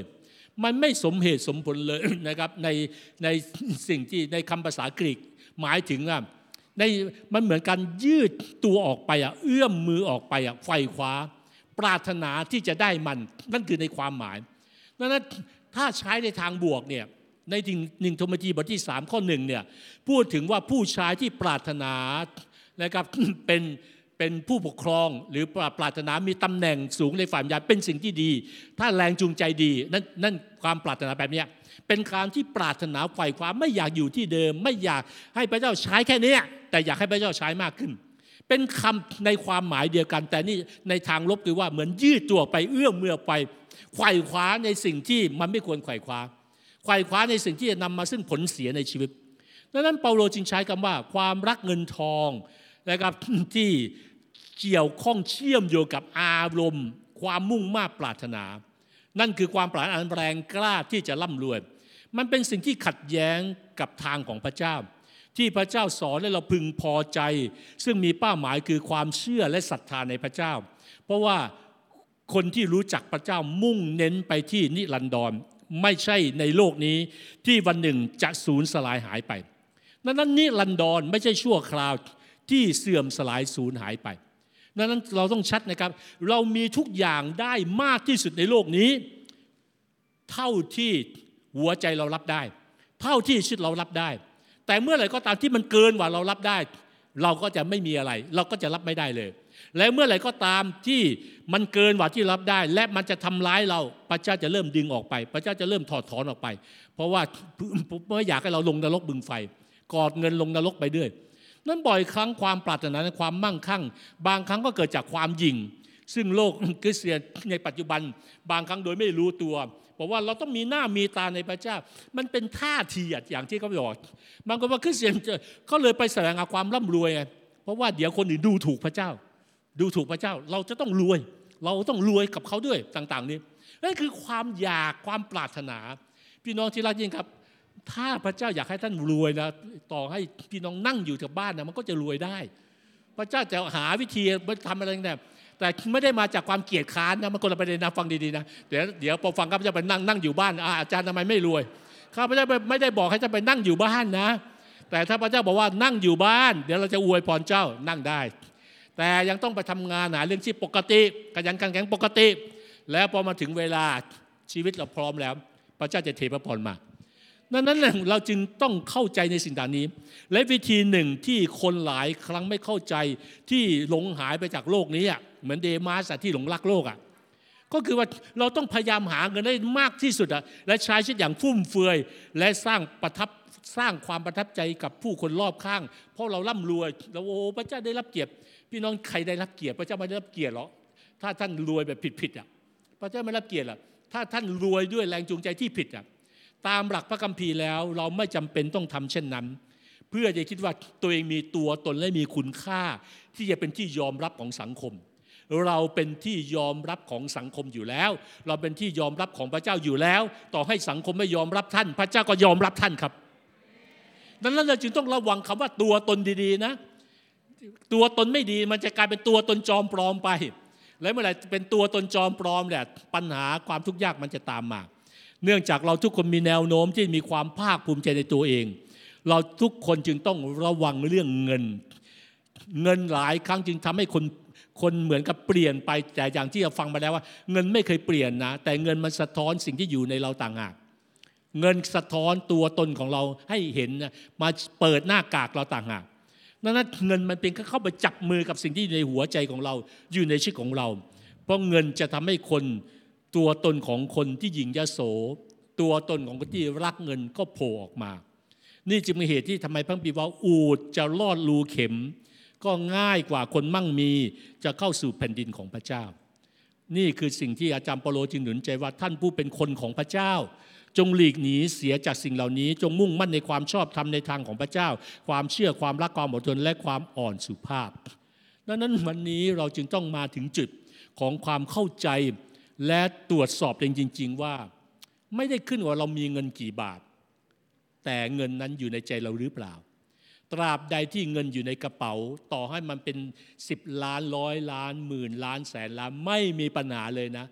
มันไม่สมเหตุสมผลเลยนะครับในในสิ่งที่ในคำภาษากรีกหมายถึงว่าในมันเหมือนการยืดตัวออกไปอะเอื้อมมือออกไปอะไฟคว้า ปรารถนาที่จะได้มัน นั่นคือในความหมายดังนั้นถ้าใช้ในทางบวกเนี่ยในหนึ่งโทมธีบทที่สามข้อหนึ่งเนี่ยพูดถึงว่าผู้ชายที่ปรารถนานะครับเป็น เป็นผู้ปกครองหรือปรารถนามีตำแหน่งสูงในฝ่ายวิญญาณเป็นสิ่งที่ดี ถ้าแรงจูงใจดีนั่นนั่นความปรารถนาแบบนี้เป็นการที่ปรารถนาฝ่ายความไม่อยากอยู่ที่เดิม ไม่อยากให้พระเจ้าใช้แค่นี้แต่อยากให้พระเจ้าใช้มากขึ้น เป็นคำในความหมายเดียวกัน แต่นี่ในทางลบคือว่าเหมือนยืดตัวไปเอื้อมเมื่อไปไขว่คว้าในสิ่งที่มันไม่ควรไขว่คว้าไขว่คว้าในสิ่งที่จะนำมาซึ่งผลเสียในชีวิตดังนั้นเปาโลจึงใช้คำว่าความรักเงินทอง นะครับที่เกี่ยวข้องเชื่อมโยงกับอารมณ์ ความมุ่งมา่ปรารถนา นั่นคือความปรารถนาแรงกล้าที่จะร่ำรวย มันเป็นสิ่งที่ขัดแย้งกับทางของพระเจ้า ที่พระเจ้าสอนให้เราพึงพอใจ ซึ่งมีเป้าหมายคือความเชื่อและศรัทธาในพระเจ้า เพราะว่าคนที่รู้จักพระเจ้ามุ่งเน้นไปที่นิรันดรไม่ใช่ในโลกนี้ที่วันหนึ่งจะสูญสลายหายไป นั้นนิรันดรไม่ใช่ชั่วคราว ที่เสื่อมสลายสูญหายไปดังนั้นเราต้องชัดนะครับ เรามีทุกอย่างได้มากที่สุดในโลกนี้ เท่าที่หัวใจเรารับได้ เท่าที่ชีวิตเรารับได้ แต่เมื่อไหร่ก็ตามที่มันเกินกว่าเรารับได้ เราก็จะไม่มีอะไร เราก็จะรับไม่ได้เลย และเมื่อไหร่ก็ตามที่มันเกินกว่าที่รับได้ และมันจะทำร้ายเราพระเจ้าจะเริ่มดึงออกไป พระเจ้าจะเริ่มถอดถอนออกไป เพราะว่าเมื่ออยากให้เราลงนรกบึงไฟกอดเงินลงนรกไปด้วย นั้นบ่อยครั้งความปรารถนาในความมั่งคั่ง บางครั้งก็เกิดจากความหยิ่ง ซึ่งโลกคริสเตียนในปัจจุบัน บางครั้งโดยไม่รู้ตัวบอกว่าเราต้องมีหน้ามีตาในพระเจ้า มันเป็นท่าทีอย่างที่เขาบอกบางคนว่าคริสเตียนเขาเลยไปแสดงความร่ำรวยเพราะว่าเดี๋ยวคนอื่นดูถูกพระเจ้า ดูถูกพระเจ้า เราจะต้องรวย เราต้องรวยกับเขาด้วยต่าง ๆ นี้นั่นคือความอยากความปรารถนา พี่น้องที่รักยิ่งครับ ถ้าพระเจ้าอยากให้ท่านรวยนะต่อให้พี่น้องนั่งอยู่กับบ้านนะมันก็จะรวยได้ พระเจ้าจะหาวิธีทำอะไรต่างแต่ไม่ได้มาจากความเกียดค้านนะมันคนละประเด็นนะฟังดีๆนะเดี๋ยวเดี๋ยวพอฟังข้าพเจ้าไปนั่งนั่งอยู่บ้านอาจารย์ทำไมไม่รวยข้าพเจ้าไม่ได้บอกให้ท่านไปนั่งอยู่บ้านนะ แต่ถ้าพระเจ้าบอกว่านั่งอยู่บ้าน เดี๋ยวเราจะอวยพรเจ้านั่งได้ แต่ยังต้องไปทำงานหาเรื่องที่ปกติขยันขันแข็งปกติ แล้วพอมาถึงเวลาชีวิตเราพร้อมแล้ว พระเจ้าจะเทพระพรมา ดังนั้นเราจึงต้องเข้าใจในสิ่งต่างนี้ และวิธีหนึ่งที่คนหลายครั้งไม่เข้าใจที่หลงหายไปจากโลกนี้อะเหมือนเดมาสที่หลงรักโลกอะก็คือว่าเราต้องพยายามหาเงินได้มากที่สุดอะและใช้ชีวิตอย่างฟุ่มเฟือย และสร้างประทับสร้างความประทับใจกับผู้คนรอบข้าง เพราะเราร่ำรวยเราโอ้พระเจ้าได้รับเกียรติ พี่น้องใครได้รับเกียรติ พระเจ้าไม่ได้รับเกียรติหรอกถ้าท่านรวยแบบผิดๆอะพระเจ้าไม่รับเกียรติหรอกถ้าท่านรวยด้วยแรงจูงใจที่ผิดอะ ตามหลักพระคัมภีร์แล้ว เราไม่จำเป็นต้องทำเช่นนั้น เพื่อจะคิดว่าตัวเองมีตัวตนและมีคุณค่า ที่จะเป็นที่ยอมรับของสังคม เราเป็นที่ยอมรับของสังคมอยู่แล้ว เราเป็นที่ยอมรับของพระเจ้าอยู่แล้ว ต่อให้สังคมไม่ยอมรับท่าน พระเจ้าก็ยอมรับท่านครับดังนั้นเราจึงต้องระวังคำว่าตัวตนดีๆนะ ตัวตนไม่ดีมันจะกลายเป็นตัวตนจอมปลอมไป แล้วเมื่อไหร่เป็นตัวตนจอมปลอมแหละปัญหาความทุกข์ยากมันจะตามมา เนื่องจากเราทุกคนมีแนวโน้มที่มีความภาคภูมิใจในตัวเอง เราทุกคนจึงต้องระวังเรื่องเงิน เงินหลายครั้งจึงทำให้คนคนเหมือนกับเปลี่ยนไปแต่อย่างที่เราฟังมาแล้วว่า เงินไม่เคยเปลี่ยนนะ แต่เงินมันสะท้อนสิ่งที่อยู่ในเราต่างหากเงินสะท้อนตัวตนของเราให้เห็นมาเปิดหน้ากากเราต่างหากนั้นเงินมันเป็นเข้าไปจับมือกับสิ่งที่ในหัวใจของเราอยู่ในชีวิตของเรา เพราะเงินจะทำให้คน ตัวตนของคนที่หญิงยโส ตัวตนของคนที่รักเงินก็โผล่ออกมา นี่จึงเป็นเหตุที่ทำไมพระบิดาอูดจะลอดรูเข็ม ก็ง่ายกว่าคนมั่งมีจะเข้าสู่แผ่นดินของพระเจ้า นี่คือสิ่งที่อาจารย์เปโลจึงหนุนใจว่าท่านผู้เป็นคนของพระเจ้า จงหลีกหนีเสียจากสิ่งเหล่านี้ จงมุ่งมั่นในความชอบธรรมในทางของพระเจ้า ความเชื่อความรักความอดทนและความอ่อนสุภาพดังนั้นวันนี้เราจึงต้องมาถึงจุดของความเข้าใจ และตรวจสอบเองจริง ๆ ว่า ไม่ได้ขึ้นว่าเรามีเงินกี่บาท แต่เงินนั้นอยู่ในใจเราหรือเปล่า ตราบใดที่เงินอยู่ในกระเป๋า ต่อให้มันเป็นสิบล้านร้อยล้านหมื่นล้านแสนล้านไม่มีปัญหาเลยนะ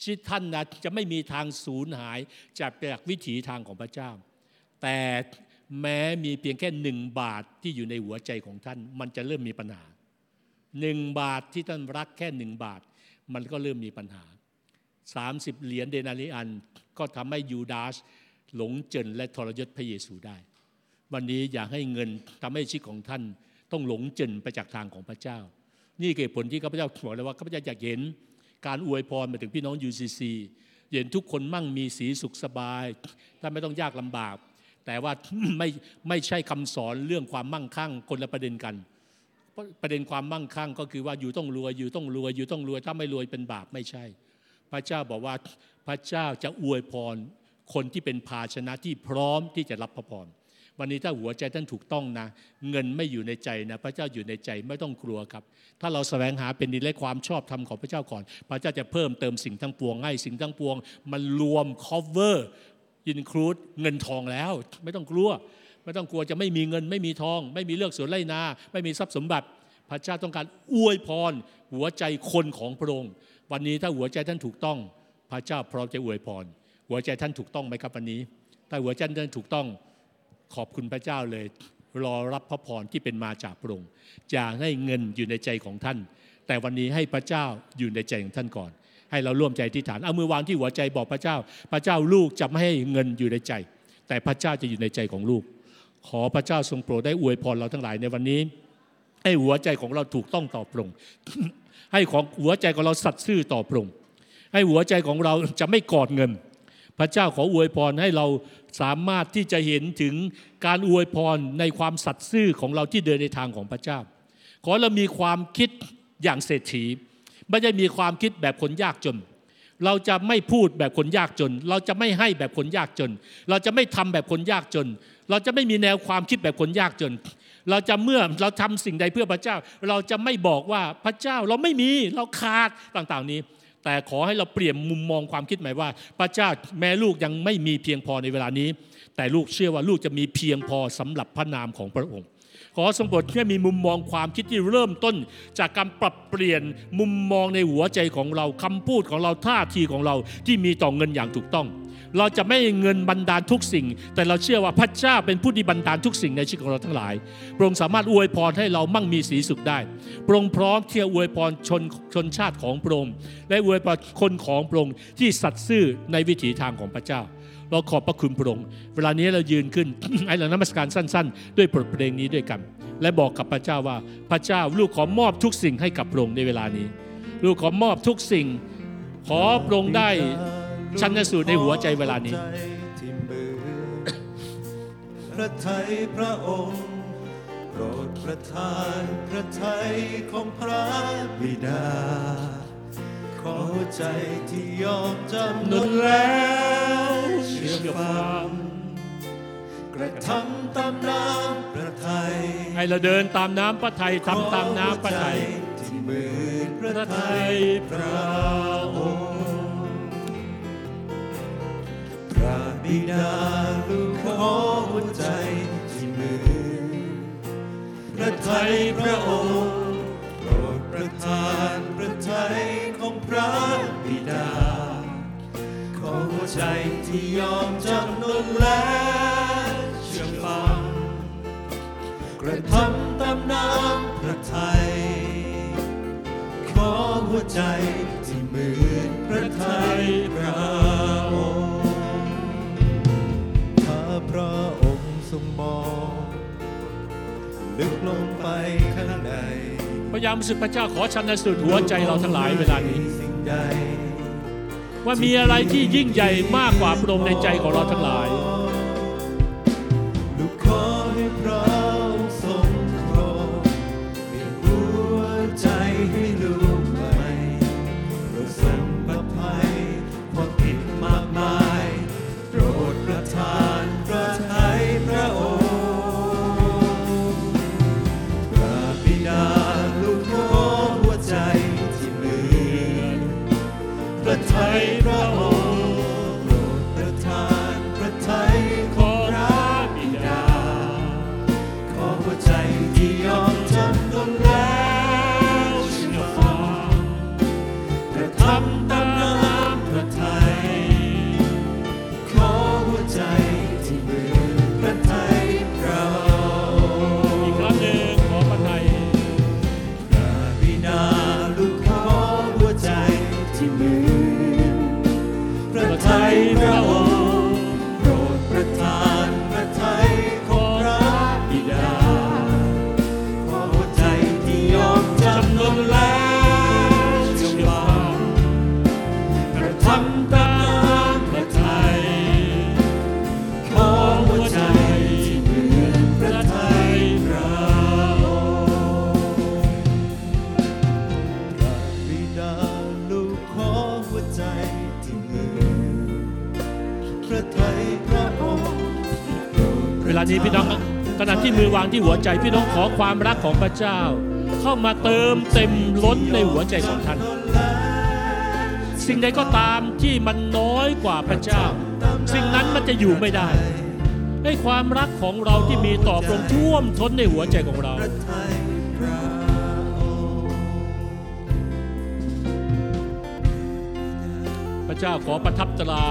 ชีวิตท่านนะจะไม่มีทางสูญหายจากจากวิถีทางของพระเจ้า แต่แม้มีเพียงแค่หนึ่งบาทที่อยู่ในหัวใจของท่าน มันจะเริ่มมีปัญหาหนึ่งบาทที่ท่านรักแค่หนึ่งบาท มันก็เริ่มมีปัญหา 30 เหรียญเดนาริอัน ก็ทำให้ยูดาสหลงเจนและทรยศพระเยซูได้ วันนี้อยากให้เงินทำให้ชีวิตของท่านต้องหลงเจนไปจากทางของพระเจ้า นี่เกิดผลที่ข้าพเจ้าบอกเลยว่าข้าพเจ้าอยากเห็นการอวยพรมาถึงพี่น้อง UCC เห็นทุกคนมั่งมีสีสุขสบายถ้านไม่ต้องยากลำบาก แต่ว่าไม่ไม่ใช่คำสอนเรื่องความมั่งคั่งคนละประเด็นกันประเด็นความมั่งคั่งก็คือว่าอยู่ต้องรวยอยู่ต้องรวยอยู่ต้องรวยถ้าไม่รวยเป็นบาปไม่ใช่ พระเจ้าบอกว่าพระเจ้าจะอวยพรคนที่เป็นภาชนะที่พร้อมที่จะรับพระพรวันนี้ถ้าหัวใจท่านถูกต้องนะ เงินไม่อยู่ในใจนะ พระเจ้าอยู่ในใจไม่ต้องกลัวครับ ถ้าเราแสวงหาเป็นดีและความชอบธรรมของพระเจ้าก่อน พระเจ้าจะเพิ่มเติมสิ่งทั้งปวงให้สิ่งทั้งปวง มันรวม cover include เงินทองแล้ว ไม่ต้องกลัว ไม่ต้องกลัวจะไม่มีเงิน ไม่มีทอง ไม่มีเลือกสวนไร่นา ไม่มีทรัพย์สมบัติ พระเจ้าต้องการอวยพรหัวใจคนของพระองค์ วันนี้ถ้าหัวใจท่านถูกต้อง พระเจ้าพร้อมจะอวยพร หัวใจท่านถูกต้องไหมครับวันนี้ ถ้าหัวใจท่านถูกต้องขอบคุณพระเจ้าเลย รอรับพระพรที่เป็นมาจากพระองค์อย่าให้เงินอยู่ในใจของท่าน แต่วันนี้ให้พระเจ้าอยู่ในใจของท่านก่อน ให้เราร่วมใจที่ฐานเอามือวางที่หัวใจบอกพระเจ้า พระเจ้าลูกจะไม่ให้เงินอยู่ในใจ แต่พระเจ้าจะอยู่ในใจของลูก ขอพระเจ้าทรงโปรดได้อวยพรเราทั้งหลายในวันนี้ให้หัวใจของเราถูกต้องต่อพระองค์ ให้ของหัวใจของเราสัตย์ซื่อต่อพระองค์ให้หัวใจของเราจะไม่กอดเงิน พระเจ้าขออวยพรให้เราสามารถที่จะเห็นถึงการอวยพรในความสัตย์ซื่อของเราที่เดินในทางของพระเจ้า ขอเรามีความคิดอย่างเศรษฐี ไม่ได้มีความคิดแบบคนยากจน เราจะไม่พูดแบบคนยากจน เราจะไม่ให้แบบคนยากจน เราจะไม่ทำแบบคนยากจน เราจะไม่มีแนวความคิดแบบคนยากจน เราจะเมื่อเราทำสิ่งใดเพื่อพระเจ้า เราจะไม่บอกว่าพระเจ้าเราไม่มีเราขาดต่างๆ นี้ แต่ขอให้เราเปลี่ยนมุมมองความคิดใหม่ว่า พระเจ้าแม้ลูกยังไม่มีเพียงพอในเวลานี้ แต่ลูกเชื่อว่าลูกจะมีเพียงพอสำหรับพระนามของพระองค์ ขอทรงโปรดให้มีมุมมองความคิดที่เริ่มต้น จากการปรับเปลี่ยนมุมมองในหัวใจของเราคำพูดของเราท่าทีของเราที่มีต่อเงินอย่างถูกต้อง เราจะไม่เงินบันดาลทุกสิ่ง แต่เราเชื่อว่าพระเจ้าเป็นผู้ที่บันดาลทุกสิ่งในชีวิตของเราทั้งหลายพระองค์สามารถอวยพรให้เรามั่งมีสีสุขได้พระองค์พร้อมที่จะอวยพรชนชนชาติของพระองค์และอวยพรคนของพระองค์ที่สัตย์ซื่อในวิถีทางของพระเจ้า เราขอบพระคุณพระองค์ เวลานี้เรายืนขึ้นให้เรานมัสการสั้น ๆ ด้วยบทเพลงนี้ด้วยกัน และบอกกับพระเจ้าว่าพระเจ้าลูกขอมอบทุกสิ่งให้กับพระองค์ในเวลานี้ ลูกขอมอบทุกสิ่ง ขอพระองค์ได้ชันสูตรในหัวใจเวลานี้พระไทยพระองค์โปรดประทานพระไทยของพระบิดา หัวใจที่ยอมจำนนแล้วเชื่อฟังกระทำตามน้ำพระไทยให้เราเดินตามน้ำพระทัยทำตามน้ำพระทัยที่มือพระพระไททัยยพระองค์พระบิดาลูกขอหัวใจที่มือพระไทยพระองค์โปรด ประทานพระไทยของพระบิดา ขอหัวใจที่ยอมจำนนและเชื่อฟังกระทำตามน้ำพระไทยขอหัวใจที่เหมือนพระไทยพระองค์ถ้าพระองค์ทรงมอง ลึกลงไปข้างใน พระยามสุดพระเจ้าขอชันสุดหัวใจเราทั้งหลายเวลานี้ว่ามีอะไรที่ยิ่งใหญ่มากกว่าพระองค์ในใจของเราทั้งหลาย นี้พี่น้องขณะที่มือวางที่หัวใจพี่น้องขอความรักของพระเจ้า เข้ามาเติมเต็มล้นในหัวใจของท่าน สิ่งใดก็ตามที่มันน้อยกว่าพระเจ้า สิ่งนั้นมันจะอยู่ไม่ได้ให้ความรักของเราที่มีต่อพระองค์ท่วมท้นในหัวใจของเราพระองค์พระเจ้าขอประทับตรา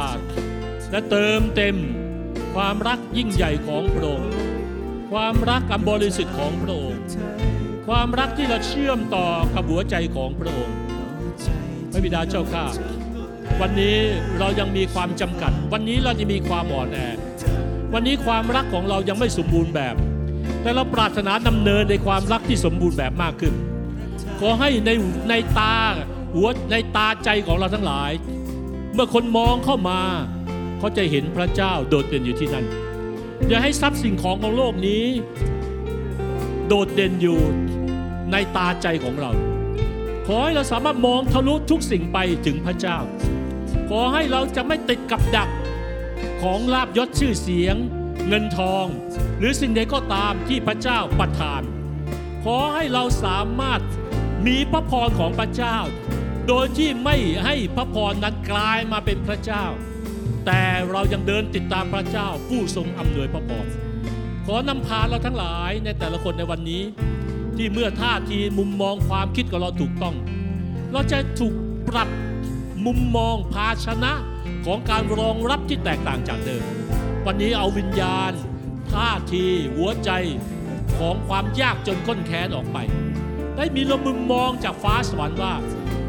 และเติมเต็ม ความรักยิ่งใหญ่ของพระองค์ความรักอันบริสุทธิ์ของพระองค์ความรักที่เราเชื่อมต่อกับหัวใจของพระองค์พระบิดาเจ้าข้าวันนี้เรายังมีความจำกัด วันนี้เราจะมีความอ่อนแอวันนี้ความรักของเรายังไม่สมบูรณ์แบบ แต่เราปรารถนาดำเนินในความรักที่สมบูรณ์แบบมากขึ้น ขอให้ในในตาหัวในตาใจของเราทั้งหลาย เมื่อคนมองเข้ามา เขาจะเห็นพระเจ้าโดดเด่นอยู่ที่นั่น อย่าให้ทรัพย์สิ่งของของโลกนี้ โดดเด่นอยู่ในตาใจของเรา ขอให้เราสามารถมองทะลุทุกสิ่งไปถึงพระเจ้า ขอให้เราจะไม่ติดกับดักของลาบยศชื่อเสียง เงินทอง หรือสิ่งใดก็ตามที่พระเจ้าประทาน ขอให้เราสามารถมีพระพรของพระเจ้า โดยที่ไม่ให้พระพรนั้นกลายมาเป็นพระเจ้า แต่เรายังเดินติดตามพระเจ้าผู้ทรงอำนวยพระพรขอนำพาเราทั้งหลายในแต่ละคนในวันนี้ ที่เมื่อท่าทีมุมมองความคิดของเราถูกต้อง เราจะถูกปรับมุมมองภาชนะของการรองรับที่แตกต่างจากเดิม วันนี้เอาวิญญาณ ท่าทีหัวใจของความยากจนข้นแค้นออกไป ได้มีลมมุมมองจากฟ้าสวรรค์ว่า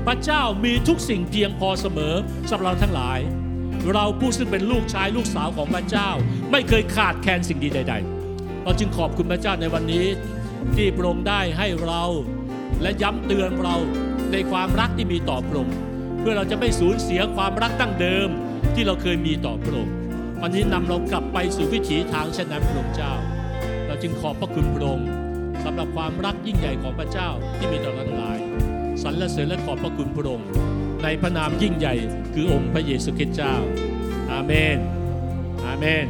พระเจ้ามีทุกสิ่งเพียงพอเสมอสำหรับเราทั้งหลาย เราผู้ซึ่งเป็นลูกชายลูกสาวของพระเจ้า ไม่เคยขาดแคลนสิ่งดีใด ๆ เราจึงขอบคุณพระเจ้าในวันนี้ ที่พระองค์ได้ให้เราและย้ำเตือนเราในความรักที่มีต่อพระองค์เพื่อเราจะไม่สูญเสียความรักตั้งเดิมที่เราเคยมีต่อพระองค์วันนี้นำเรากลับไปสู่วิถีทางเช่นนั้นพระองค์เจ้า เราจึงขอบพระคุณพระองค์สำหรับความรักยิ่งใหญ่ของพระเจ้าที่มีต่อเราทั้งหลายสรรเสริญและขอบพระคุณพระองค์ ในพระนามยิ่งใหญ่ คือองค์พระเยซูคริสต์เจ้า อาเมน อาเมน